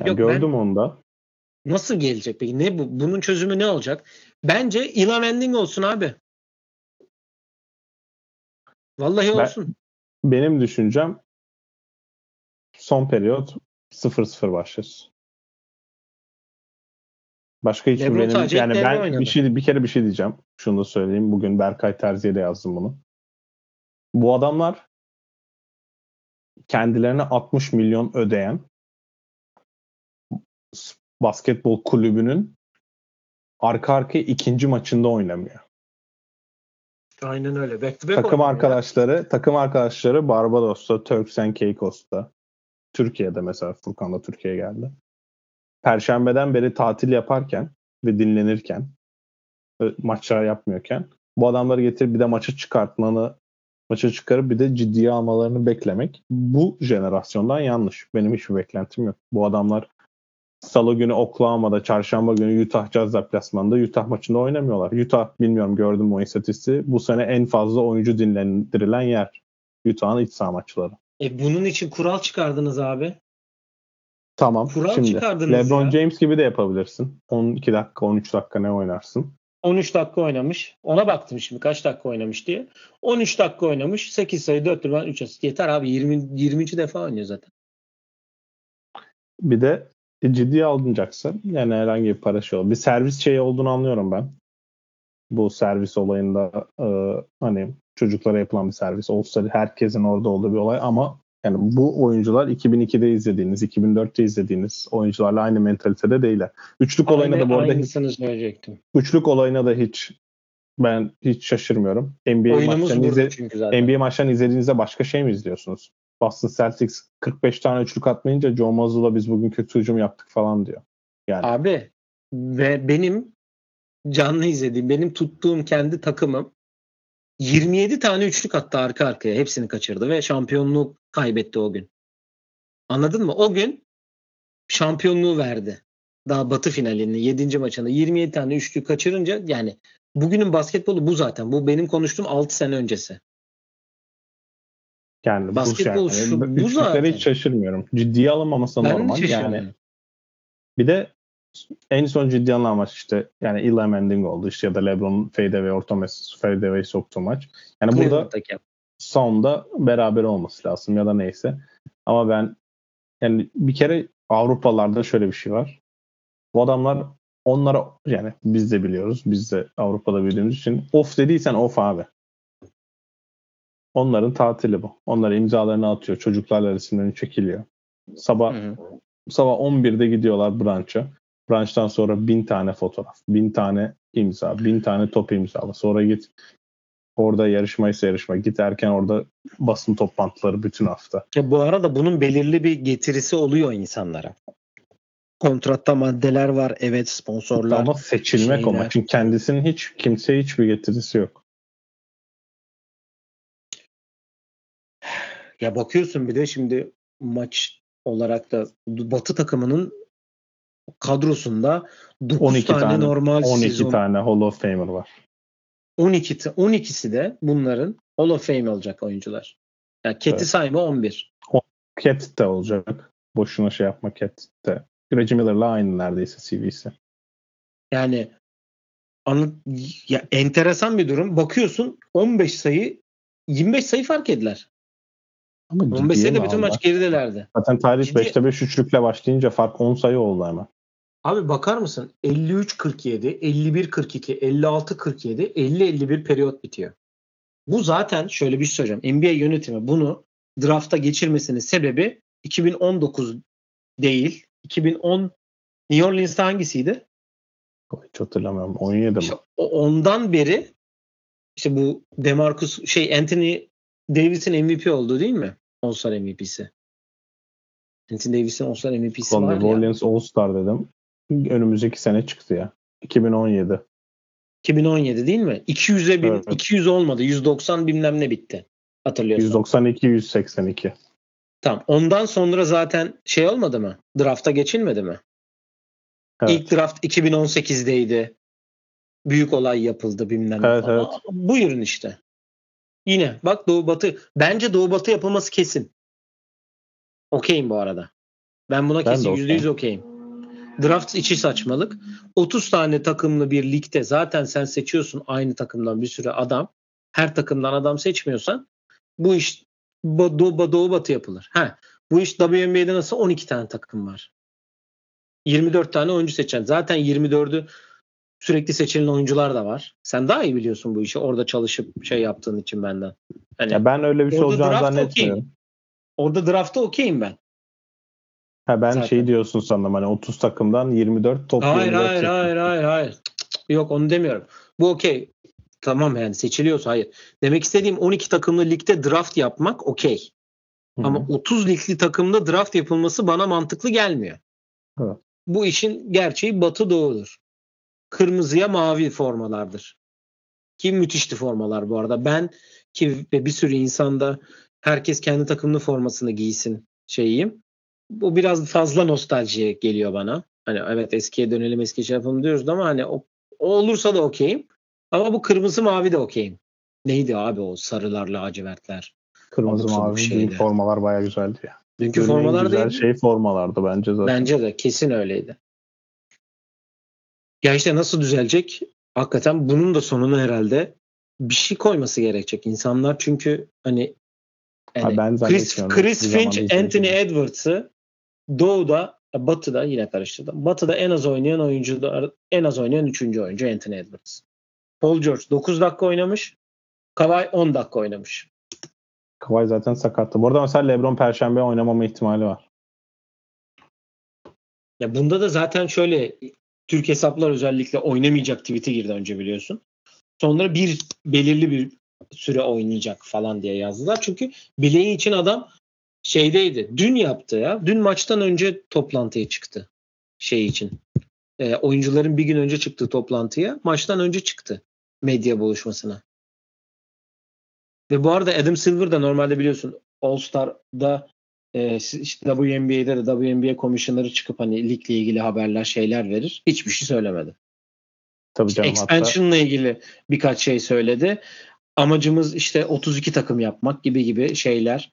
Yani Yok, gördüm ben, onda. Nasıl gelecek peki? Ne bu? Bunun çözümü ne olacak? Bence Ilam Ending olsun abi. Vallahi ben, olsun. Benim düşüncem son periyot 0-0 başlıyoruz. Başka hiç Lebron benim yani ben oynadı. bir şey bir kere bir şey diyeceğim. Şunu da söyleyeyim. Bugün Berkay Terzi'ye de yazdım bunu. Bu adamlar kendilerine 60 milyon ödeyen basketbol kulübünün arka arkaya ikinci maçında oynamıyor. Aynen öyle. Back to back takım arkadaşları, ya. takım arkadaşları Barbados'ta, Turks and Caicos'ta, Türkiye'de mesela Furkan da Türkiye'ye geldi. Perşembeden beri tatil yaparken ve dinlenirken e, maçlar yapmıyorken bu adamları getirip bir de maça çıkartmanı maça çıkarıp bir de ciddiye almalarını beklemek bu jenerasyondan yanlış. Benim hiçbir beklentim yok. Bu adamlar Salı günü Oklahoma'da, çarşamba günü Utah Jazz deplasmanında Utah maçında oynamıyorlar. Utah bilmiyorum gördüm o istatistiği. Bu sene en fazla oyuncu dinlendirilen yer. Utah'ın iç saha maçları. E bunun için kural çıkardınız abi. Tamam. Kural Şimdi LeBron ya. James gibi de yapabilirsin. 12 dakika, 13 dakika ne oynarsın? 13 dakika oynamış. Ona baktım şimdi kaç dakika oynamış diye. 13 dakika oynamış. 8 sayı 4 rebound 3 asist. Yeter abi 20 20. defa oynuyor zaten. Bir de ciddiye alınacaksın. Yani herhangi bir para şey olur. Bir servis şeyi olduğunu anlıyorum ben. Bu servis olayında e, hani çocuklara yapılan bir servis. Olsa herkesin orada olduğu bir olay ama yani bu oyuncular 2002'de izlediğiniz, 2004'te izlediğiniz oyuncularla aynı mentalitede değiller. Üçlük Aynı, olayına da bu arada hiç, söyleyecektim. Üçlük olayına da hiç ben hiç şaşırmıyorum. NBA maçlarını, izle, NBA maçlarını izlediğinizde başka şey mi izliyorsunuz? Boston Celtics 45 tane üçlük atmayınca Joe Mazzulla biz bugün kötü hücum yaptık falan diyor. Yani. Abi ve benim canlı izlediğim, benim tuttuğum kendi takımım 27 tane üçlük attı arka arkaya. Hepsini kaçırdı ve şampiyonluğu kaybetti o gün. Anladın mı? O gün şampiyonluğu verdi. Daha batı finalinin 7. maçında 27 tane üçlük kaçırınca yani bugünün basketbolu bu zaten. Bu benim konuştuğum 6 sene öncesi. Yani basketbol bu, yani. şu, bu zaten. hiç şaşırmıyorum. Ciddiye alınmaması ben normal. Yani bir de en son ciddi maç işte yani Eli Manning oldu işte ya da LeBron fadeaway orta mesafesi fadeaway soktu maç. Yani burada sonda beraber olması lazım ya da neyse. Ama ben yani bir kere Avrupalarda şöyle bir şey var. Bu adamlar onlara yani biz de biliyoruz. Biz de Avrupa'da büyüdüğümüz için off dediysen off abi. Onların tatili bu. Onlar imzalarını atıyor. Çocuklarla resimlerini çekiliyor. Sabah hı hı. sabah 11'de gidiyorlar branşa. Branştan sonra bin tane fotoğraf, bin tane imza, bin tane top imzala. Sonra git orada yarışmaysa yarışma. Git erken orada basın toplantıları bütün hafta. Ya bu arada bunun belirli bir getirisi oluyor insanlara. Kontratta maddeler var. Evet sponsorlar. Ama seçilmek şeyler. o maçın kendisinin hiç kimseye hiçbir getirisi yok. Ya bakıyorsun bir de şimdi maç olarak da Batı takımının kadrosunda 9 12 tane, tane normal 12 sezon. tane Hall of Famer var. 12 12'si de bunların Hall of Fame olacak oyuncular. Yani Cat'i evet. sayma 11. Cat de olacak. Boşuna şey yapma Cat de. Reggie Miller'la aynı neredeyse CV'si. Yani anı, ya enteresan bir durum. Bakıyorsun 15 sayı 25 sayı fark ettiler. Ama 15 sayıda bütün maç geridelerdi. Zaten tarih Ciddi... 5'te 5 üçlükle başlayınca fark 10 sayı oldu hemen. Abi bakar mısın? 53-47, 51-42, 56-47, 50-51 periyot bitiyor. Bu zaten şöyle bir şey söyleyeceğim. NBA yönetimi bunu drafta geçirmesinin sebebi 2019 değil. 2010 New Orleans'ta hangisiydi? Hiç hatırlamıyorum. 17 mi? İşte ondan beri işte bu Demarcus şey Anthony Davis'in MVP oldu değil mi? All-Star MVP'si. Anthony Davis'in All-Star MVP'si Son var New Orleans All-Star dedim. Önümüzdeki sene çıktı ya. 2017. 2017 değil mi? 200'e bin, evet. 200 olmadı. 190 bilmem ne bitti. Hatırlıyorsun. 192 182. Tamam. Ondan sonra zaten şey olmadı mı? Draft'a geçilmedi mi? Evet. İlk draft 2018'deydi. büyük olay yapıldı bilmem ne Evet, falan. evet. Buyurun işte. Yine bak Doğu Batı. Bence Doğu Batı yapılması kesin. Okeyim bu arada. Ben buna Ben kesin okeyim. %100 okeyim. Draft içi saçmalık. 30 tane takımlı bir ligde zaten sen seçiyorsun aynı takımdan bir sürü adam. Her takımdan adam seçmiyorsan bu iş Doğu, Doğu Batı yapılır. Ha, bu iş WNBA'de nasıl 12 tane takım var. 24 tane oyuncu seçen. Zaten 24'ü sürekli seçilen oyuncular da var. Sen daha iyi biliyorsun bu işi. Orada çalışıp şey yaptığın için benden. Hani Ya ben öyle bir şey olacağını zannetmiyorum. orada draftta okeyim ben. Ha ben Zaten. şey diyorsun sandım hani 30 takımdan 24 top Hayır 24 hayır seçim. hayır hayır hayır. Yok onu demiyorum. Bu okey. Tamam yani seçiliyorsa hayır. Demek istediğim 12 takımlı ligde draft yapmak okey. Hı hı. Ama 30 ligli takımda draft yapılması bana mantıklı gelmiyor. Evet. Bu işin gerçeği batı doğudur. Kırmızıya mavi formalardır. Ki müthişti formalar bu arada. Ben ki ve bir sürü insanda herkes kendi takımlı formasını giysin şeyiyim. Bu biraz fazla nostaljiye geliyor bana. Hani evet eskiye dönelim eski şey yapalım diyoruz ama hani o, o olursa da okeyim. Ama bu kırmızı mavi de okeyim. Neydi abi o sarılar lacivertler. Kırmızı mavi şeydi. büyük formalar baya güzeldi ya. Dünkü Günün en formalar güzel değil. şey formalardı bence zaten. Bence de kesin öyleydi. Ya işte nasıl düzelecek? Hakikaten bunun da sonunu herhalde bir şey koyması gerekecek. İnsanlar çünkü hani yani Ha, ben Chris, zannetmiyorum. Chris zaman Finch. Anthony Edwards'ı Doğu'da, Batı'da yine karıştırdım. Batı'da en az oynayan oyuncu en az oynayan 3. oyuncu Anthony Edwards. Paul George 9 dakika oynamış. Kawhi 10 dakika oynamış. Kawhi zaten sakattı. Bu arada mesela LeBron Perşembe oynamama ihtimali var. Ya bunda da zaten şöyle Türk hesaplar özellikle oynamayacak tweet'i girdi önce biliyorsun. Sonra bir belirli bir süre oynayacak falan diye yazdılar. Çünkü bileği için adam şeydeydi. Dün yaptı ya. Dün maçtan önce toplantıya çıktı. Şey için. E, oyuncuların bir gün önce çıktığı toplantıya maçtan önce çıktı. Medya buluşmasına. Ve bu arada Adam Silver da normalde biliyorsun All Star'da e, işte WNBA'de de WNBA komisyonları çıkıp hani ligle ilgili haberler şeyler verir. Hiçbir şey söylemedi. Tabii canım hatta. Expansion'la ilgili birkaç şey söyledi. Amacımız işte 32 takım yapmak gibi gibi şeyler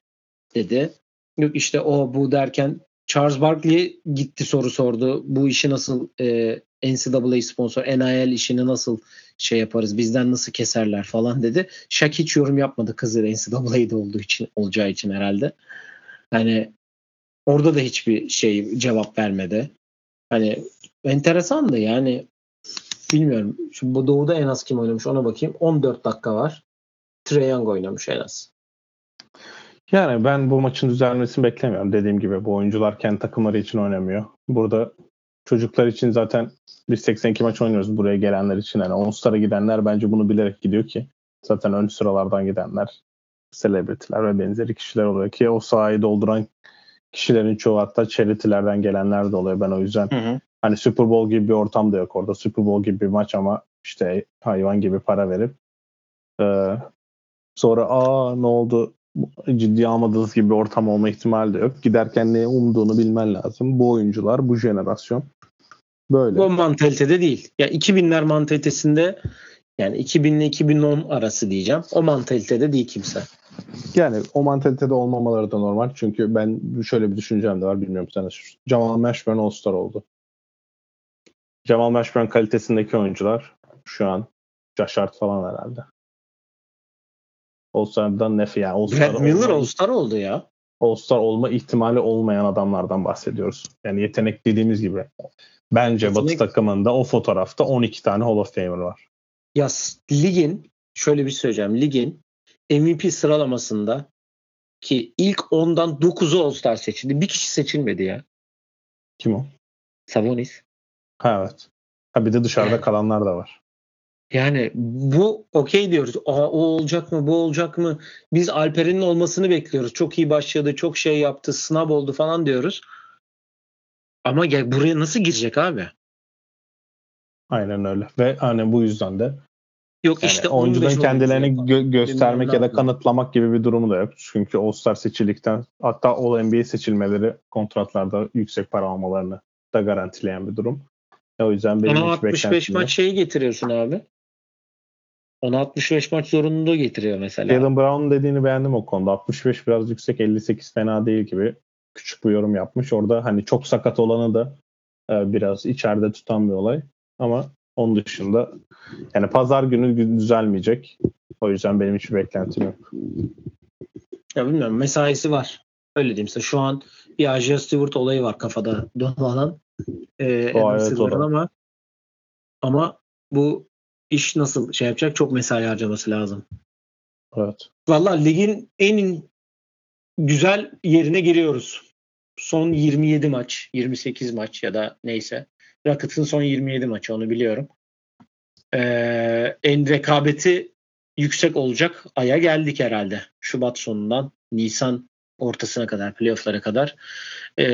dedi. Yok işte o bu derken Charles Barkley gitti soru sordu. Bu işi nasıl e, NCAA sponsor NIL işini nasıl şey yaparız bizden nasıl keserler falan dedi. Shaq hiç yorum yapmadı kızı NCAA'de olduğu için olacağı için herhalde. Hani orada da hiçbir şey cevap vermedi. Hani enteresandı yani bilmiyorum. Şu bu doğuda en az kim oynamış ona bakayım. 14 dakika var. Trae Young oynamış en az. Yani ben bu maçın düzelmesini beklemiyorum. Dediğim gibi bu oyuncular kendi takımları için oynamıyor. Burada çocuklar için zaten biz 82 maç oynuyoruz buraya gelenler için. Yani All-Star'a gidenler bence bunu bilerek gidiyor ki zaten ön sıralardan gidenler selebritiler ve benzeri kişiler oluyor ki o sahayı dolduran kişilerin çoğu hatta charity'lerden gelenler de oluyor. Ben o yüzden Hı hı. hani Super Bowl gibi bir ortam da yok orada. Super Bowl gibi bir maç ama işte hayvan gibi para verip e, sonra aa ne oldu ciddiye almadığınız gibi bir ortam olma ihtimali de yok. Giderken ne umduğunu bilmen lazım. Bu oyuncular, bu jenerasyon böyle. Bu mantalitede değil. Ya 2000'ler mantalitesinde yani 2000 ile 2010 arası diyeceğim. O mantalitede değil kimse. Yani o mantalitede olmamaları da normal. Çünkü ben şöyle bir düşüncem de var. Bilmiyorum de. Jamal Mashburn All-Star oldu. Jamal Mashburn kalitesindeki oyuncular şu an Josh Hart falan herhalde. All-Star'dan nefi yani All-Star Brad Miller All-Star oldu ya. All-Star olma ihtimali olmayan adamlardan bahsediyoruz. Yani yetenek dediğimiz gibi. Bence Yetenek- Batı takımında o fotoğrafta 12 tane Hall of Famer var. Ya ligin şöyle bir şey söyleyeceğim. Ligin MVP sıralamasında ki ilk 10'dan 9'u All-Star seçildi. Bir kişi seçilmedi ya. Kim o? Sabonis. Ha evet. Ha bir de dışarıda kalanlar da var. Yani bu okey diyoruz. Aa, o olacak mı bu olacak mı? Biz Alperen'in olmasını bekliyoruz. Çok iyi başladı, çok şey yaptı, sınav oldu falan diyoruz. Ama gel buraya nasıl girecek abi? Aynen öyle. Ve hani bu yüzden de Yok Yani işte oyuncuların 15 kendilerini gö- göstermek Bilmem ya da kanıtlamak gibi bir durumu da yok. Çünkü All-Star seçildikten hatta All-NBA seçilmeleri kontratlarda yüksek para almalarını da garantileyen bir durum. O yüzden benim hiç 65 beklentim yok. maç şeyi getiriyorsun abi. Ona 65 maç zorunluluğu getiriyor mesela. Jalen Brown dediğini beğendim o konuda. 65 biraz yüksek, 58 fena değil gibi küçük bir yorum yapmış. Orada hani çok sakat olanı da e, biraz içeride tutan bir olay. Ama onun dışında yani pazar günü düzelmeyecek. O yüzden benim hiçbir beklentim yok. Ya bilmiyorum mesaisi var. Öyle diyeyim size. Şu an bir Aja Stewart olayı var kafada dolanan. Ee, O, evet, ama ama bu iş nasıl şey yapacak çok mesai harcaması lazım. Evet. Valla ligin en güzel yerine giriyoruz. Son 27 maç, 28 maç ya da neyse. Rockets'ın son 27 maçı onu biliyorum. Ee, en rekabeti yüksek olacak aya geldik herhalde. Şubat sonundan Nisan ortasına kadar, playoff'lara kadar. Ee,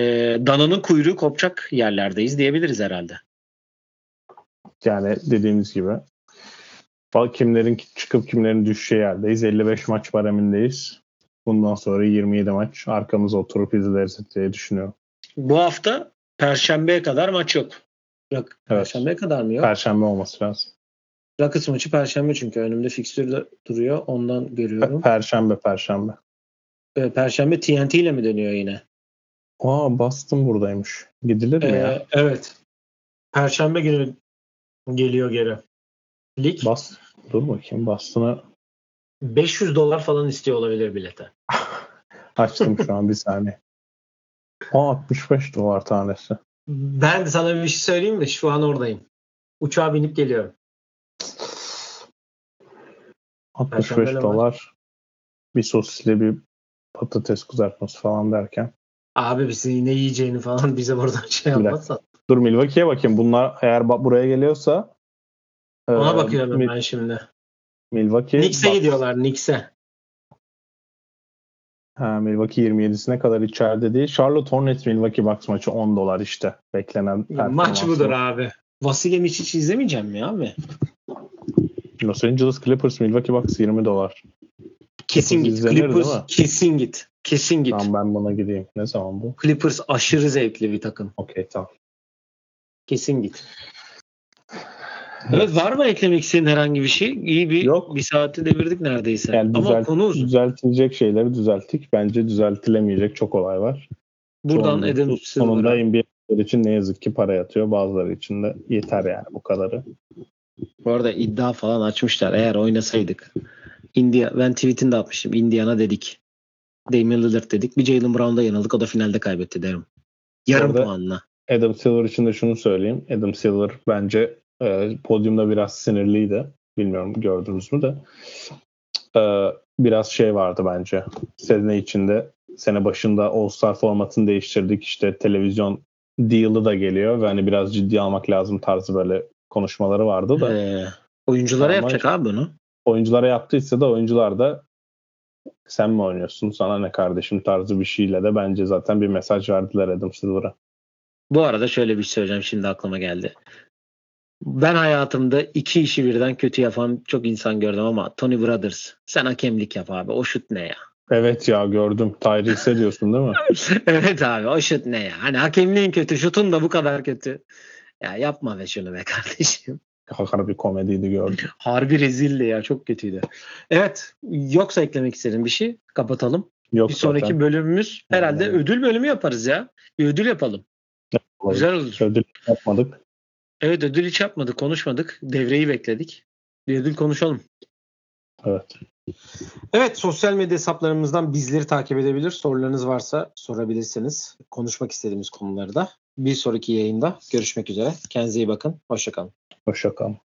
dananın kuyruğu kopacak yerlerdeyiz diyebiliriz herhalde. Yani dediğimiz gibi kimlerin çıkıp kimlerin düşeceği yerdeyiz. 55 maç baremindeyiz. Bundan sonra 27 maç arkamıza oturup izleriz diye düşünüyorum. Bu hafta Perşembe'ye kadar maç yok. Yok, Perşembe'ye kadar mı yok? Perşembe olması lazım. Rockets maçı Perşembe çünkü önümde fikstürde duruyor. Ondan görüyorum. Perşembe, Perşembe. Ee, Perşembe TNT ile mi dönüyor yine? Aa Boston buradaymış. Gidilir mi ya? Ee, evet. Perşembe günü geliyor geri. Lig Bas, dur bakayım Boston'a 500 dolar falan istiyor olabilir bilete. açtım şu an bir saniye. Aa 65 dolar tanesi. Ben de sana bir şey söyleyeyim mi? Şu an oradayım. Uçağa binip geliyorum. 65 Perşembe ne var? dolar. Bir sosisli bir patates kızartması falan derken. Abi bizi ne yiyeceğini falan bize buradan şey yapmazsan. Dur Milwaukee'ye bakayım. Bunlar eğer buraya geliyorsa Ona e, bakıyorum Mil- ben şimdi. Milwaukee Knicks'e gidiyorlar Knicks'e. Ha, Milwaukee 27'sine kadar içeride değil. Charlotte Hornets Milwaukee Bucks maçı 10 dolar işte. Beklenen Maç performans budur bu. abi. Vasilya hiç izlemeyeceğim mi abi? Los Angeles Clippers Milwaukee Bucks 20 dolar. Kesin git. İzlenir değil Clippers kesin git. Kesin git. Tamam ben buna gideyim. Ne zaman bu? Clippers aşırı zevkli bir takım. Okey tamam. Kesin git. Evet var mı eklemek istediğin herhangi bir şey? İyi bir Yok. bir saati devirdik neredeyse. Yani Ama düzelt- konu uzun. düzeltilecek şeyleri düzelttik. Bence düzeltilemeyecek çok olay var. Buradan Sonunda- Adam Sonunda. NBA'ler için ne yazık ki para yatıyor. Bazıları için de yeter yani bu kadarı. Bu arada iddia falan açmışlar. Eğer oynasaydık. India, ben tweetini de atmıştım. Indiana dedik. Damian Lillard dedik. Bir Jalen Brown'da yanıldık. O da finalde kaybetti derim. Yarım Orada- puanla. Adam Silver için de şunu söyleyeyim. Adam Silver bence e, podyumda biraz sinirliydi. Bilmiyorum gördünüz mü de. E, biraz şey vardı bence. Sene içinde sene başında All-Star formatını değiştirdik. İşte televizyon deal'ı da geliyor ve hani biraz ciddi almak lazım tarzı böyle konuşmaları vardı da. Ee, oyunculara Ama- yapacak abi bunu. oyunculara yaptıysa da oyuncular da sen mi oynuyorsun sana ne kardeşim tarzı bir şeyle de bence zaten bir mesaj verdiler Adam Silver'a. Bu arada şöyle bir şey söyleyeceğim. Şimdi aklıma geldi. Ben hayatımda iki işi birden kötü yapan çok insan gördüm ama Tony Brothers sen hakemlik yap abi. O şut ne ya? Evet ya gördüm. Tyrese diyorsun değil mi? evet abi o şut ne ya? Hani hakemliğin kötü şutun da bu kadar kötü. Ya yapma be şunu be kardeşim. Hakar bir komediydi gördüm. Harbi rezildi ya çok kötüydü. Evet yoksa eklemek istediğin bir şey kapatalım. Yok Bir sonraki zaten. bölümümüz herhalde Yani. ödül bölümü yaparız ya. Bir ödül yapalım. Güzel olur. Ödül yapmadık. Evet ödül hiç yapmadık konuşmadık. Devreyi bekledik. Bir ödül konuşalım. Evet. Evet sosyal medya hesaplarımızdan bizleri takip edebilir. Sorularınız varsa sorabilirsiniz. Konuşmak istediğimiz konuları da. Bir sonraki yayında görüşmek üzere. Kendinize iyi bakın. Hoşçakalın. Hoşçakalın.